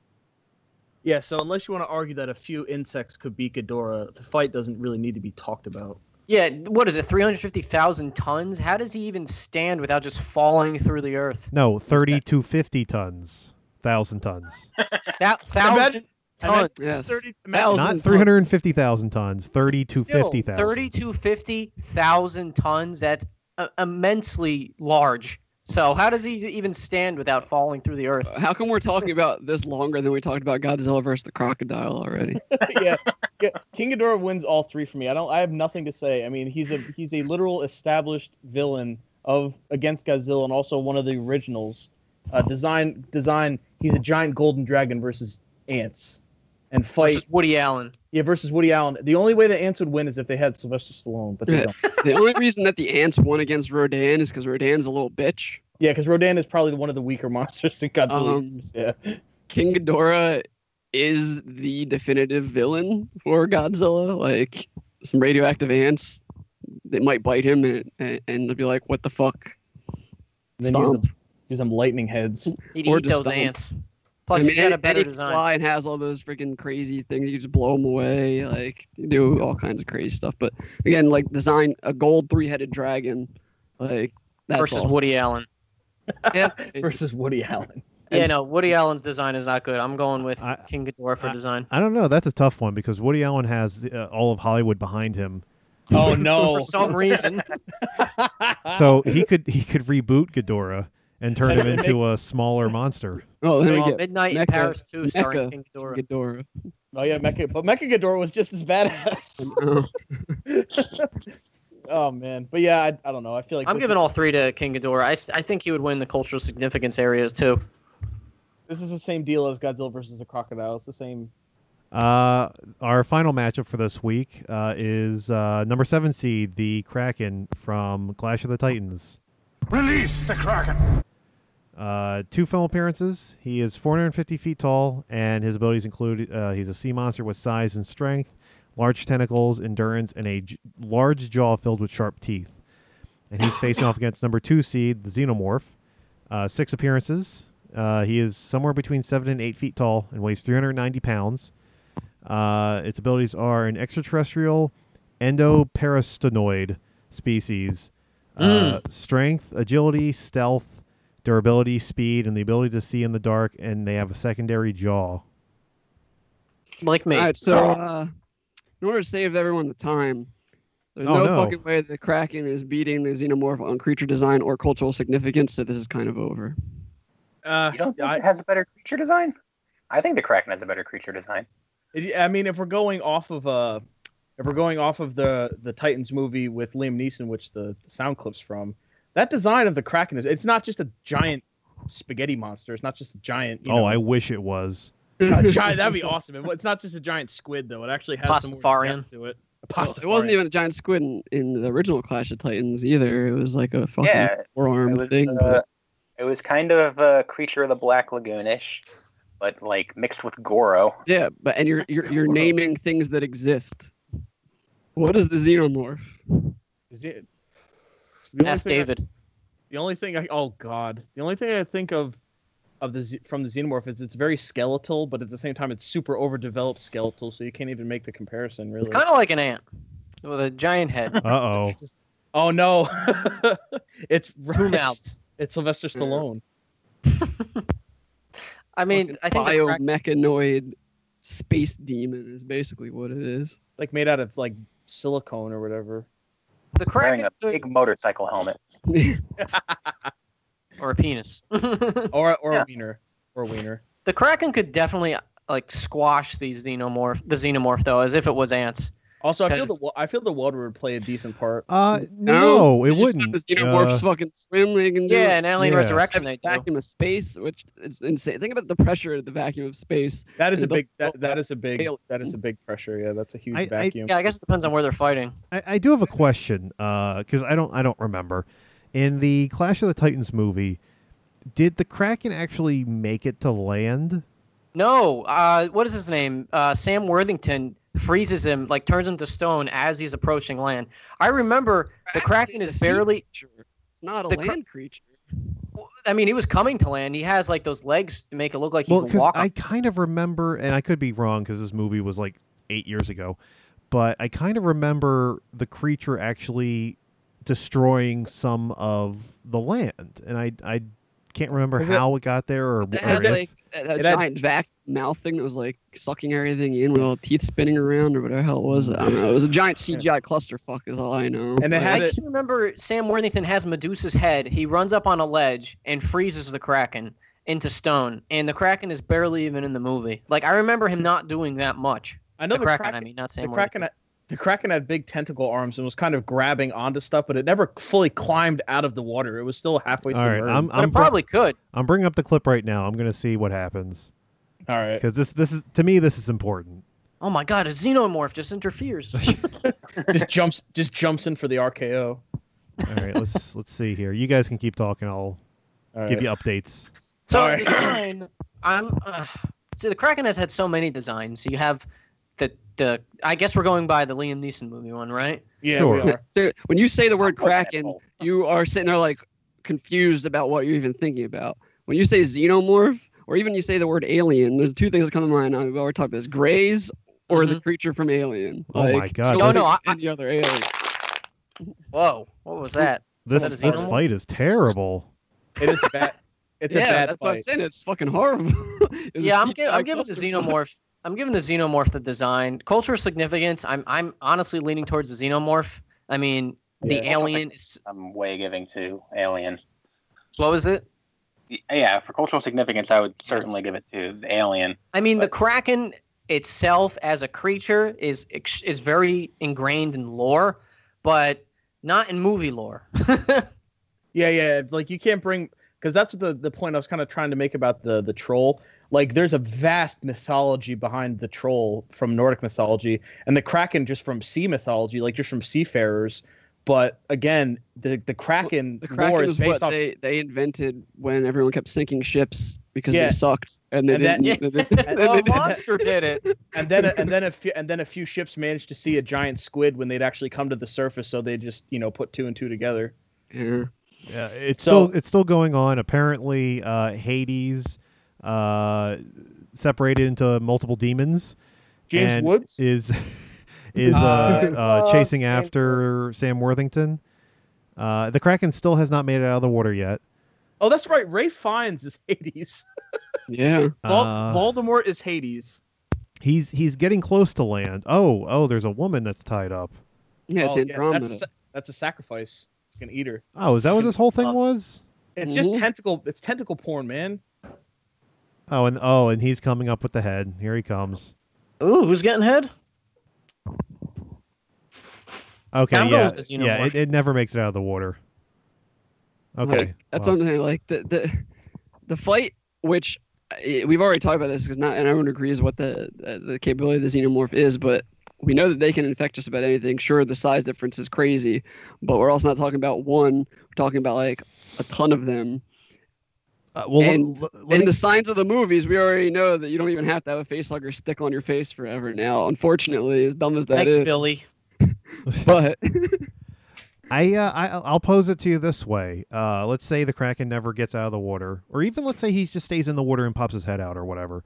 Yeah. So unless you want to argue that a few insects could beat Ghidorah, the fight doesn't really need to be talked about. Yeah, what is it? Three hundred fifty thousand tons. How does he even stand without just falling through the earth? No, 30 to 50 tons, thousand tons. That thousand tons. Yes. 30 Thousand Not tons. 350,000 tons, 30 to Still, 50,000. Thirty to fifty thousand tons. That's uh, immensely large. So how does he even stand without falling through the earth? How come we're talking about this longer than we talked about Godzilla versus the crocodile already? yeah, yeah. King Ghidorah wins all three for me. I don't. I have nothing to say. I mean, he's a he's a literal established villain of against Godzilla and also one of the originals. Uh, design design. He's a giant golden dragon versus ants, and fight. Versus Woody Allen. Yeah, versus Woody Allen. The only way the ants would win is if they had Sylvester Stallone, but they Yeah. don't. the only reason that the ants won against Rodan is because Rodan's a little bitch. Yeah, because Rodan is probably one of the weaker monsters in Godzilla. Um, yeah. King Ghidorah is the definitive villain for Godzilla. Like some radioactive ants, they might bite him and, and, and they'll be like, "What the fuck?" And then use Stomp. them, use them lightning heads. He'd Or eat just those stomp. ants. Plus, I mean, he's got a better and he design. fly and has all those freaking crazy things. You just blow them away, like you do all kinds of crazy stuff. But again, like design a gold three-headed dragon, like that's versus awesome. Woody Allen. Yeah, versus Woody Allen. Yeah, And- no, Woody Allen's design is not good. I'm going with I- King Ghidorah for I- design. I don't know. That's a tough one because Woody Allen has uh, all of Hollywood behind him. Oh no! For some reason, So he could he could reboot Ghidorah and turn him into a smaller monster. oh, then we Well, get Midnight in Paris 2 starring King Ghidorah. Ghidorah. oh yeah, Mecha, but Mecha Ghidorah was just as badass. Oh, oh man, but yeah, I, I don't know. I feel like I'm giving is, all three to King Ghidorah. I, I think he would win the cultural significance areas too. this is the same deal as Godzilla versus the crocodile. It's the same. Uh, our final matchup for this week uh, is uh, number seven seed, the Kraken from Clash of the Titans. Release the Kraken! Uh, two film appearances. He is 450 feet tall, and his abilities include uh, he's a sea monster with size and strength, large tentacles, endurance, and a j- large jaw filled with sharp teeth. And he's facing off against number two seed, the Xenomorph. Uh, six appearances. Uh, he is somewhere between seven and eight feet tall and weighs 390 pounds. Uh, its abilities are an extraterrestrial endoparasitoid species. Uh, strength, agility, stealth, durability, speed, and the ability to see in the dark, and they have a secondary jaw. Like me. All right, so uh, in order to save everyone the time, there's Oh, no, no. fucking way the Kraken is beating the Xenomorph on creature design or cultural significance, so this is kind of over. Uh, You don't think I, it has a better creature design? I think the Kraken has a better creature design. it- I mean, if we're going off of uh, if we're going off of the the Titans movie with Liam Neeson, which the, the sound clips from, that design of the Kraken is it's not just a giant spaghetti monster. It's not just a giant. You oh, know, I wish it was. giant, that'd be awesome. It- It's not just a giant squid though. It actually has some more Pastafarian. depth to it. Well, it wasn't even a giant squid in, in the original Clash of Titans either. It was like a fucking Yeah, four-armed It was, thing. uh, but- it was kind of a creature of the Black Lagoonish, but like mixed with Goro. Yeah, but and you're you're you're naming things that exist. What is the xenomorph? Is it? The Ask thing I- David. the only thing I oh god, the only thing I think of of the from the xenomorph is it's very skeletal, but at the same time it's super overdeveloped skeletal, so you can't even make the comparison really. It's kind of like an ant with a giant head, Uh oh. Oh no, it's two mouths. It's Sylvester Stallone. I mean, I think the Kraken- biomechanoid space demon is basically what it is. like made out of like silicone or whatever. The Wearing Kraken a could, big motorcycle helmet. or a penis. Or or Yeah. a wiener. Or a wiener. the Kraken could definitely like squash these xenomorph, the xenomorph though, as if it was ants. Also, I feel the Because- I feel the water would play a decent part. Uh, no, it wouldn't. The xenomorphs Uh, fucking swim. They can do Yeah, and Alien Yeah. Resurrection they do. vacuum of space, which is insane. Think about the pressure of the vacuum of space. That is a big that, that is a big that is a big pressure. Yeah, that's a huge I- I- vacuum. Yeah, I guess it depends on where they're fighting. I, I do have a question because I don't I don't remember. In the Clash of the Titans movie, did the Kraken actually make it to land? No, uh, what is his name? Uh, Sam Worthington freezes him, like turns him to stone as he's approaching land. I remember the Kraken is is barely. It's not a the Kra- land creature. I mean, he was coming to land. He has like those legs to make it look like he Well, can because walk. on I kind of remember, and I could be wrong because this movie was like eight years ago, but I kind of remember the creature actually destroying some of the land, and I I can't remember Was how it got there or, or if. like a, a It had- giant vacuum mouth thing that was like sucking everything in with all the teeth spinning around or whatever the hell it was. I don't know. It was a giant CGI clusterfuck, is all I know. And it had I it- can remember Sam Worthington has Medusa's head. He runs up on a ledge and freezes the Kraken into stone, and the Kraken is barely even in the movie. Like I remember him not doing that much. I know The the, Kraken, Kraken, I mean, not the Sam Kraken. Worthington. Had, the Kraken had big tentacle arms and was kind of grabbing onto stuff, but it never fully climbed out of the water. It was still halfway All right, submerged. I'm I'm, it br- probably could. I'm bringing up the clip right now. I'm gonna see what happens All right. because this this is to me this is important. Oh my god, a xenomorph just interferes. just jumps, just jumps in for the RKO. All right, let's let's see here. You guys can keep talking. I'll All give right. you updates. So Alright. design, I'm uh, see the Kraken has had so many designs. So you have the the I guess we're going by the Liam Neeson movie one, right? Yeah, Sure. we are. So when you say the word I'll put that Kraken, you are sitting there like confused about what you're even thinking about. When you say xenomorph, or even you say the word alien, there's two things that come to mind. We already talked about this: Grays or the mm-hmm. creature from Alien. Oh my God, you oh, No, don't no, think I- any other alien. Whoa, what was that? This that this xenomorph? fight is terrible. It is bad. It's a yeah, bad that's what I'm saying. It's fucking horrible. It's yeah, I'm, gi- I'm giving the clusterfuck. xenomorph. I'm giving the xenomorph the design. Cultural significance. I'm I'm honestly leaning towards the xenomorph. I mean, the Yeah. alien is. I'm way giving to Alien. What was it? Yeah, for cultural significance, I would certainly give it to the Alien. I mean, the Kraken itself as a creature is is very ingrained in lore, but not in movie lore. Yeah, yeah. Like you can't bring because that's the the point I was kind of trying to make about the the troll. Like there's a vast mythology behind the troll from Nordic mythology, and the kraken just from sea mythology, like just from seafarers. But again, the the kraken, The Kraken is is based what off. they, they invented when everyone kept sinking ships because Yeah. they sucked and they And didn't. they- and- they the didn't- monster did it. and then and then a few and then a few ships managed to see a giant squid when they'd actually come to the surface, so they just you know put two and two together. yeah. Yeah, it's So- still it's still going on. Apparently, uh, Hades uh, separated into multiple demons. James and Woods. is is uh, Uh, uh, uh, chasing James after Sam Worthington. Uh, the Kraken still has not made it out of the water yet. Oh, that's right. Ralph Fiennes is Hades. Yeah. Vol- Uh, Voldemort is Hades. he's he's getting close to land. Oh oh, there's a woman that's tied up. Yeah, it's Oh, Andromeda. that's, a, that's a sacrifice. You can eat her. Oh, is that what this whole thing Uh, was? It's just Mhm. tentacle. It's tentacle porn, man. Oh, and oh, and he's coming up with the head. Here he comes. Ooh, who's getting head? Okay, I'm yeah, yeah. It, it never makes it out of the water. Okay, Like, that's what Like the the the fight, which uh, we've already talked about this because not and everyone agrees what the uh, the capability of the xenomorph is, but we know that they can infect just about anything. Sure, the size difference is crazy, but we're also not talking about one. We're talking about like a ton of them. Uh, well, and let- let in me- the signs of the movies, we already know that you don't even have to have a face hugger stick on your face forever now. Unfortunately, as dumb as that Thanks, is, Billy. But I, uh, I I'll pose it to you this way. Uh, let's say the kraken never gets out of the water, or even let's say he just stays in the water and pops his head out, or whatever.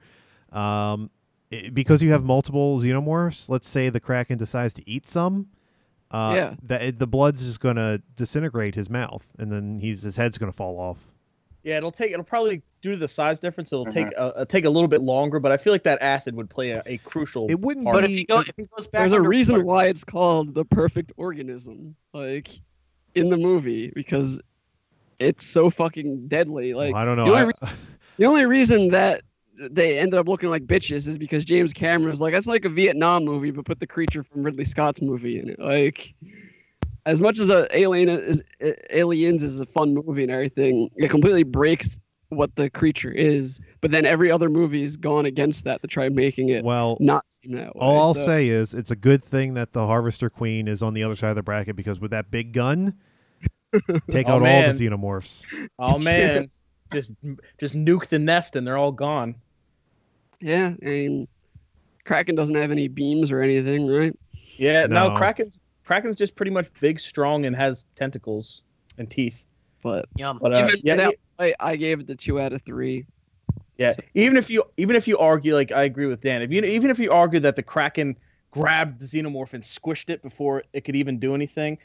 Um, i- because you have multiple xenomorphs. Let's say the kraken decides to eat some. Uh, Yeah. that the blood's just gonna disintegrate his mouth, and then he's his head's gonna fall off. Yeah, it'll take. It'll probably due to the size difference. It'll take a, uh, take a little bit longer, but I feel like that acid would play a, a crucial. It wouldn't part. But if be- he, go, if he goes back, there's a reason underwater- why it's called the perfect organism, like in the movie, because it's so fucking deadly. Like Well, I don't know. the only I- the only reason that they ended up looking like bitches is because James Cameron's like that's like a Vietnam movie, but put the creature from Ridley Scott's movie in it. Like as much as a Alien is Aliens is a fun movie and everything, it completely breaks what the creature is. But then every other movie's gone against that to try making it well, not seem that way. All I'll So- say is it's a good thing that the Harvester Queen is on the other side of the bracket because with that big gun, take Oh, out all the xenomorphs. oh man, just just nuke the nest and they're all gone. Yeah, I mean, Kraken doesn't have any beams or anything, right? Yeah, no, No. Kraken's Kraken's just pretty much big, strong, and has tentacles and teeth. But Yum. But uh, yeah, without, I, I gave it the two out of three. Yeah, So- even if you even if you argue like I agree with Dan, if you even if you argue that the Kraken grabbed the xenomorph and squished it before it could even do anything,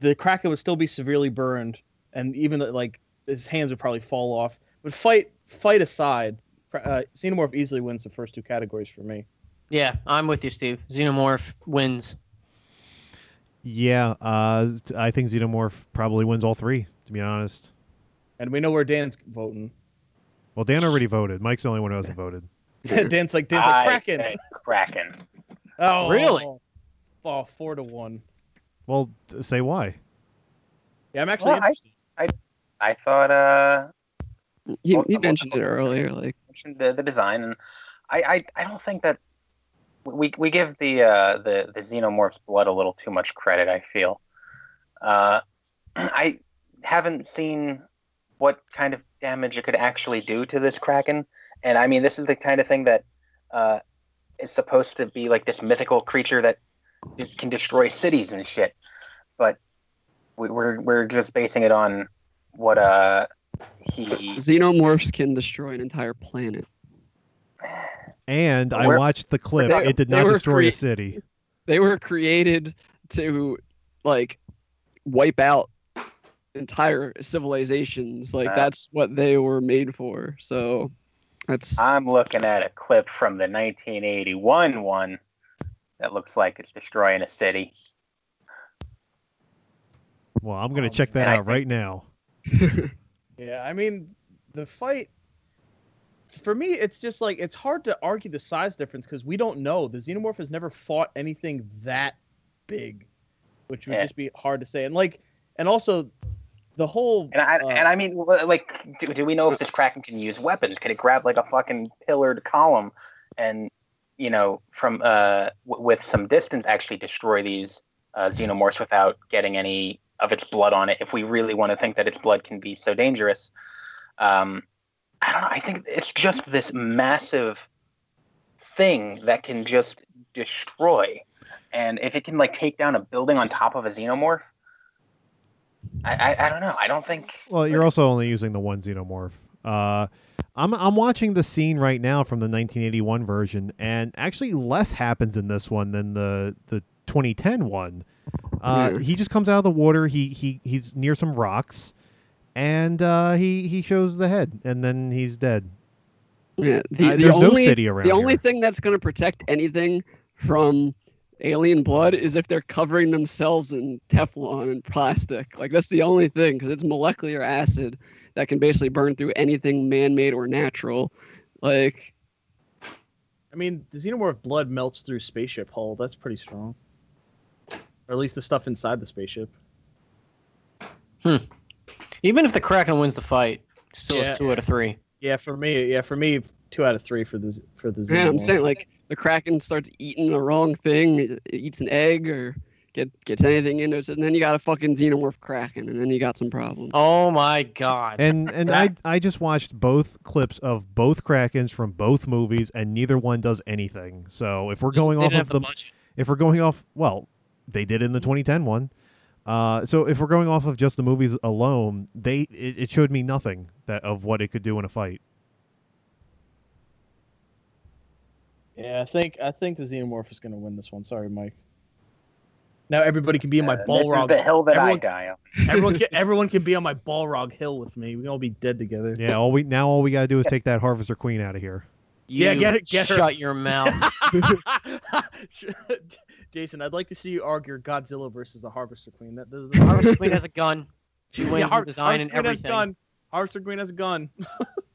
the Kraken would still be severely burned, and even like his hands would probably fall off. But fight fight aside, uh, xenomorph easily wins the first two categories for me. Yeah, I'm with you, Steve. Xenomorph wins. Yeah, uh, t- I think Xenomorph probably wins all three. To be honest. And we know where Dan's voting. Well, Dan already voted. Mike's the only one who hasn't voted. Dan's like Dan's like Kraken. Kraken. Oh, Really? Oh, four to one. Well, say why. Yeah, I'm actually Well, I- interested. I thought uh He, Well, he mentioned it earlier. Like, mentioned the, the design and I, I I don't think that we we give the uh the the xenomorph's blood a little too much credit I feel. Uh I haven't seen what kind of damage it could actually do to this kraken and I mean this is the kind of thing that uh is supposed to be like this mythical creature that d- can destroy cities and shit. But we, we're we're just basing it on what uh he xenomorphs can destroy an entire planet. And I Where- watched the clip. They- it did not were destroy a city. They were created to, like, wipe out entire civilizations. Like, Uh. that's what they were made for. So, that's I'm looking at a clip from the 1981 one that looks like it's destroying a city. Well, I'm gonna Um, check that and I out right now. Yeah, I mean, the fight for me, it's just like it's hard to argue the size difference because we don't know. The xenomorph has never fought anything that big, which would Yeah. just be hard to say. And like, and also, the whole And I uh, and I mean, like, do, do we know if this kraken can use weapons? Can it grab like a fucking pillared column and you know from uh w- with some distance actually destroy these uh, xenomorphs without getting any of its blood on it? If we really want to think that its blood can be so dangerous, um, I don't know. I think it's just this massive thing that can just destroy. And if it can like take down a building on top of a xenomorph, I, I, I don't know. I don't think. Well, you're also only using the one xenomorph. Uh, I'm I'm watching the scene right now from the 1981 version, and actually less happens in this one than the the 2010 one. Uh, Yeah. He just comes out of the water. He he he's near some rocks, and uh, he he shows the head, and then he's dead. yeah. The, Uh, the there's no only city around the only here. thing that's going to protect anything from alien blood is if they're covering themselves in Teflon and plastic. Like that's the only thing because it's molecular acid that can basically burn through anything man-made or natural. Like I mean, the xenomorph blood melts through spaceship hull. That's pretty strong. Or at least the stuff inside the spaceship. Even if the Kraken wins the fight, still Yeah. is two out of three. Yeah, for me, yeah, for me, two out of three for the for the yeah, I'm saying like the kraken starts eating the wrong thing, it it eats an egg or get gets anything into it, and then you got a fucking xenomorph kraken, and then you got some problems. Oh my god. And and I I just watched both clips of both Krakens from both movies, and neither one does anything. So if we're going They off of the the if we're going off, well, they did in the 2010 one. Uh, so if we're going off of just the movies alone, they it, it showed me nothing that of what it could do in a fight. Yeah, I think I think the xenomorph is going to win this one. Sorry, Mike. Now everybody can be in my Uh, this is the hill that everyone- I die on. everyone can everyone can be on my Balrog hill with me. We can all be dead together. Yeah, all we now all we gotta do is take that Harvester Queen out of here. Yeah, get it- get her. Shut your mouth. Jason, I'd like to see you argue Godzilla versus the Harvester Queen. That the, the Harvester Queen has a gun. She wins yeah, Har- the design and Harvester Queen has a everything. gun. Harvester Queen has a gun.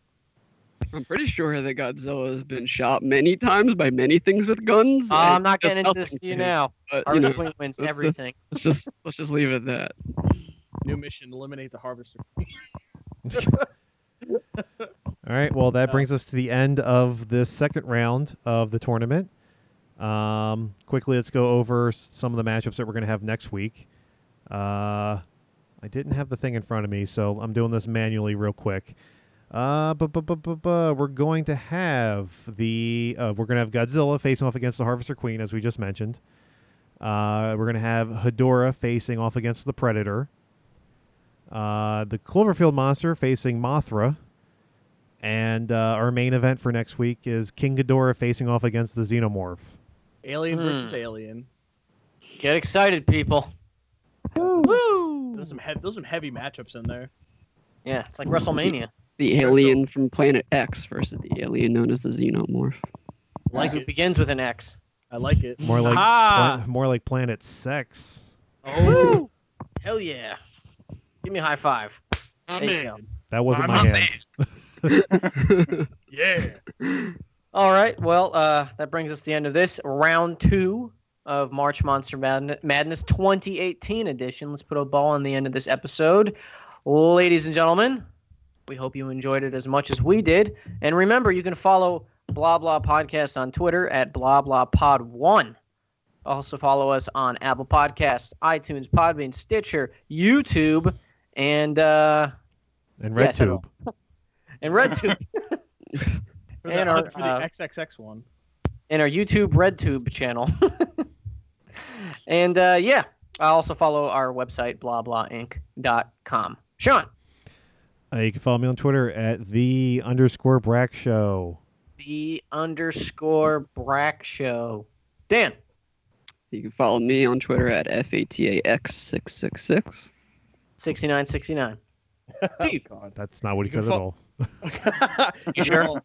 I'm pretty sure that Godzilla has been shot many times by many things with guns. Uh, I'm not does getting into this to you now. But you Harvester know, Queen wins let's just- everything. let's just let's just leave it at that. New mission: eliminate the Harvester Queen. All right. Well, that brings us to the end of this second round of the tournament. Um, quickly, let's go over some of the matchups that we're going to have next week. Uh, I didn't have the thing in front of me, so I'm doing this manually real quick. Uh, we're going to have the uh, we're going to have Godzilla facing off against the Harvester Queen, as we just mentioned. Uh, we're going to have Hedorah facing off against the Predator. Uh, the Cloverfield monster facing Mothra. And uh, our main event for next week is King Ghidorah facing off against the Xenomorph. Alien Hmm. versus Alien. Get excited, people. Woo! There's some heavy, there's some heavy matchups in there. Yeah, it's like WrestleMania. The alien from Planet X versus the alien known as the Xenomorph. Like it. begins with an X. I like it. More like ah, pla- more like Planet Sex. oh, Hell yeah. Give me a high five. I'm There you go. in. That wasn't I'm my a hand. Yeah. All right. Well, uh, that brings us to the end of this round two of March Monster Madn- Madness 2018 edition. Let's put a ball on the end of this episode. Ladies and gentlemen, we hope you enjoyed it as much as we did. And remember, you can follow Blah Blah Podcast on Twitter at Blah Blah Pod One. Also follow us on Apple Podcasts, iTunes, Podbean, Stitcher, YouTube, and uh, And Yeah, RedTube. and RedTube. For And our, for the uh, XXX one. and our YouTube RedTube channel. and uh, yeah, I also follow our website, blahblahinc.com. Sean, Uh, you can follow me on Twitter at the underscore Brack Show. the underscore Brack Show. Dan, You can follow me on Twitter at FATAX666. 6969. Steve, God. That's not what he You said can at all. you, You sure?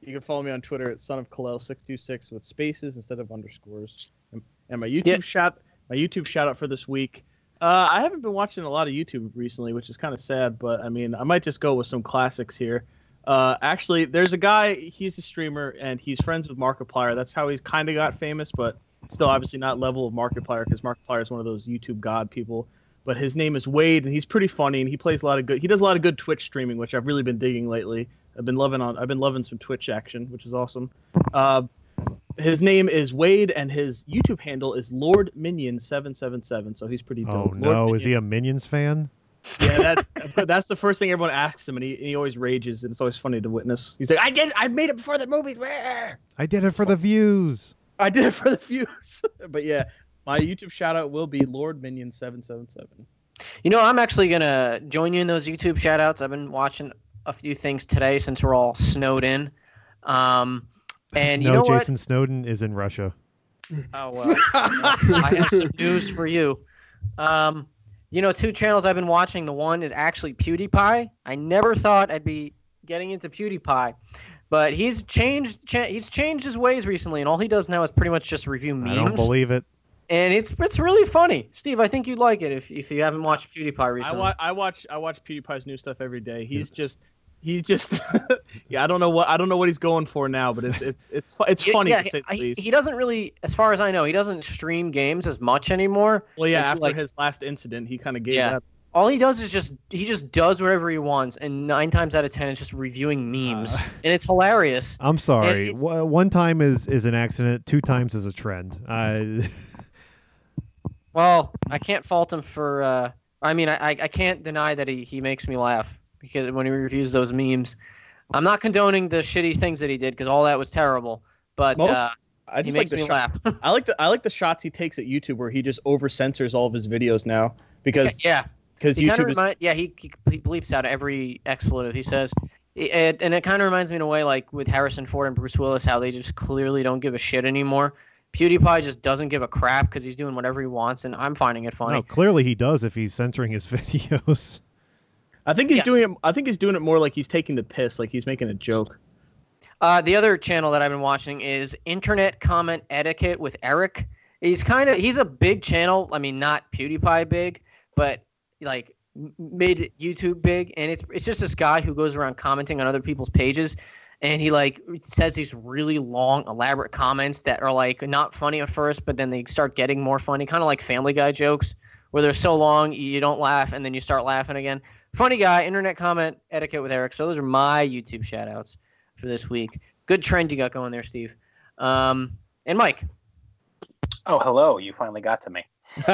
You can follow me on Twitter at son of Kalel six two six with spaces instead of underscores. And, and my YouTube Yeah. shout my YouTube shout out for this week. Uh, I haven't been watching a lot of YouTube recently, which is kind of sad. But I mean, I might just go with some classics here. Uh, actually, there's a guy. He's a streamer and he's friends with Markiplier. That's how he's kind of got famous, but still obviously not level of Markiplier because Markiplier is one of those YouTube god people. But his name is Wade, and he's pretty funny, and he plays a lot of good. He does a lot of good Twitch streaming, which I've really been digging lately. I've been loving on. I've been loving some Twitch action, which is awesome. Uh, his name is Wade, and his YouTube handle is Lord Minion seven seven seven. So he's pretty Oh dope. no, is he a Minions fan? Yeah, that, that's the first thing everyone asks him, and he, he always rages, and it's always funny to witness. He's like, "I did, I made it before the movie. Where? I did it for the views. I did it for the views." but yeah, my YouTube shout out will be Lord Minion seven seven seven. you know, I'm actually going to join you in those YouTube shout outs. I've been watching a few things today since we're all snowed in. Um, and you no, know Jason Snowden is in Russia. Oh, well. I have some news for you. Um, you know, two channels I've been watching. The one is actually PewDiePie. I never thought I'd be getting into PewDiePie, but he's changed. Cha- he's changed his ways recently, and all he does now is pretty much just review memes. I don't believe it. and it's it's really funny. Steve, I think you'd like it if if you haven't watched PewDiePie I recently. I watch, I watch PewDiePie's new stuff every day. He's just, he's just, yeah. I don't know what, I don't know what he's going for now, but it's, it's, it's, it's funny yeah, to say the he, least. he doesn't really, as far as I know, he doesn't stream games as much anymore. well, yeah. After like- his last incident, he kind of gave Yeah. that. All he does is just he just does whatever he wants, and nine times out of ten, it's just reviewing memes, Uh, and it's hilarious. I'm sorry. it's- One time is is an accident. Two times is a trend. Uh, Well, I can't fault him for. Uh, I mean, I I I can't deny that he he makes me laugh because when he reviews those memes, I'm not condoning the shitty things that he did because all that was terrible. But Most- uh, I he just like makes the me shot. laugh. I like the, I like the shots he takes at YouTube where he just over censors all of his videos now because, yeah, because he kind of YouTube is. yeah he, he he bleeps out every expletive he says. It, and it kind of reminds me in a way like with Harrison Ford and Bruce Willis how they just clearly don't give a shit anymore. PewDiePie just doesn't give a crap because he's doing whatever he wants, and I'm finding it funny. no, clearly he does if he's censoring his videos. I think he's Yeah. doing it. I think he's doing it more like he's taking the piss, like he's making a joke. Uh, the other channel that I've been watching is Internet Comment Etiquette with Erik. He's kind of he's a big channel. I mean, not PewDiePie big, but like m- mid YouTube big, and it's it's just this guy who goes around commenting on other people's pages, and he like says these really long, elaborate comments that are like not funny at first, but then they start getting more funny, kind of like Family Guy jokes, where they're so long you don't laugh and then you start laughing again. Funny guy, Internet Comment Etiquette with Erik. So those are my YouTube shout outs for this week. Good trend you got going there, Steve. Um, and Mike, Oh, hello. You finally got to me.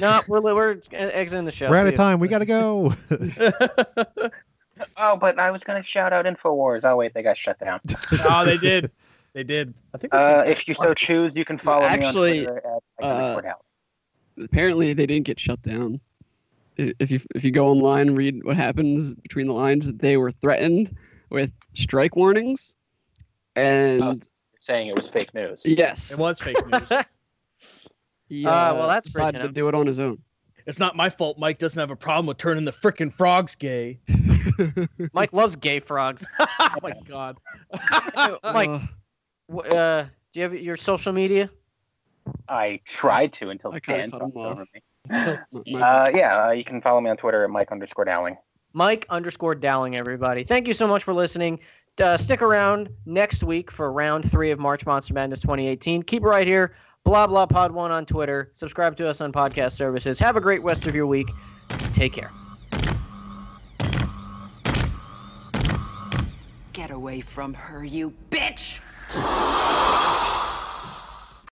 no, we're we're exiting the show. We're out See of time. We gotta go. Oh, but I was going to shout out InfoWars. Oh, wait, they got shut down. oh, they did. They did. I think. Uh, if you so choose, you can follow Actually, me on Twitter at uh, Fort Apparently, they didn't get shut down. I- If you if you go online and read what happens between the lines, they were threatened with strike warnings, and Oh, saying it was fake news. Yes. It was fake news. yeah, Uh, well, that's decided to him. do it on his own. it's not my fault. Mike doesn't have a problem with turning the frickin' frogs gay. Mike loves gay frogs. oh my god. Mike, Uh, uh, do you have your social media? I tried to until I kinda Dan cut over me. My- Uh, yeah, uh, you can follow me on Twitter at Mike underscore Dowling. Mike underscore Dowling, everybody. Thank you so much for listening. Uh, stick around next week for round three of March Monster Madness 2018. Keep it right here. Blah blah pod one on Twitter. Subscribe to us on podcast services. Have a great rest of your week. Take care. Get away from her, you bitch!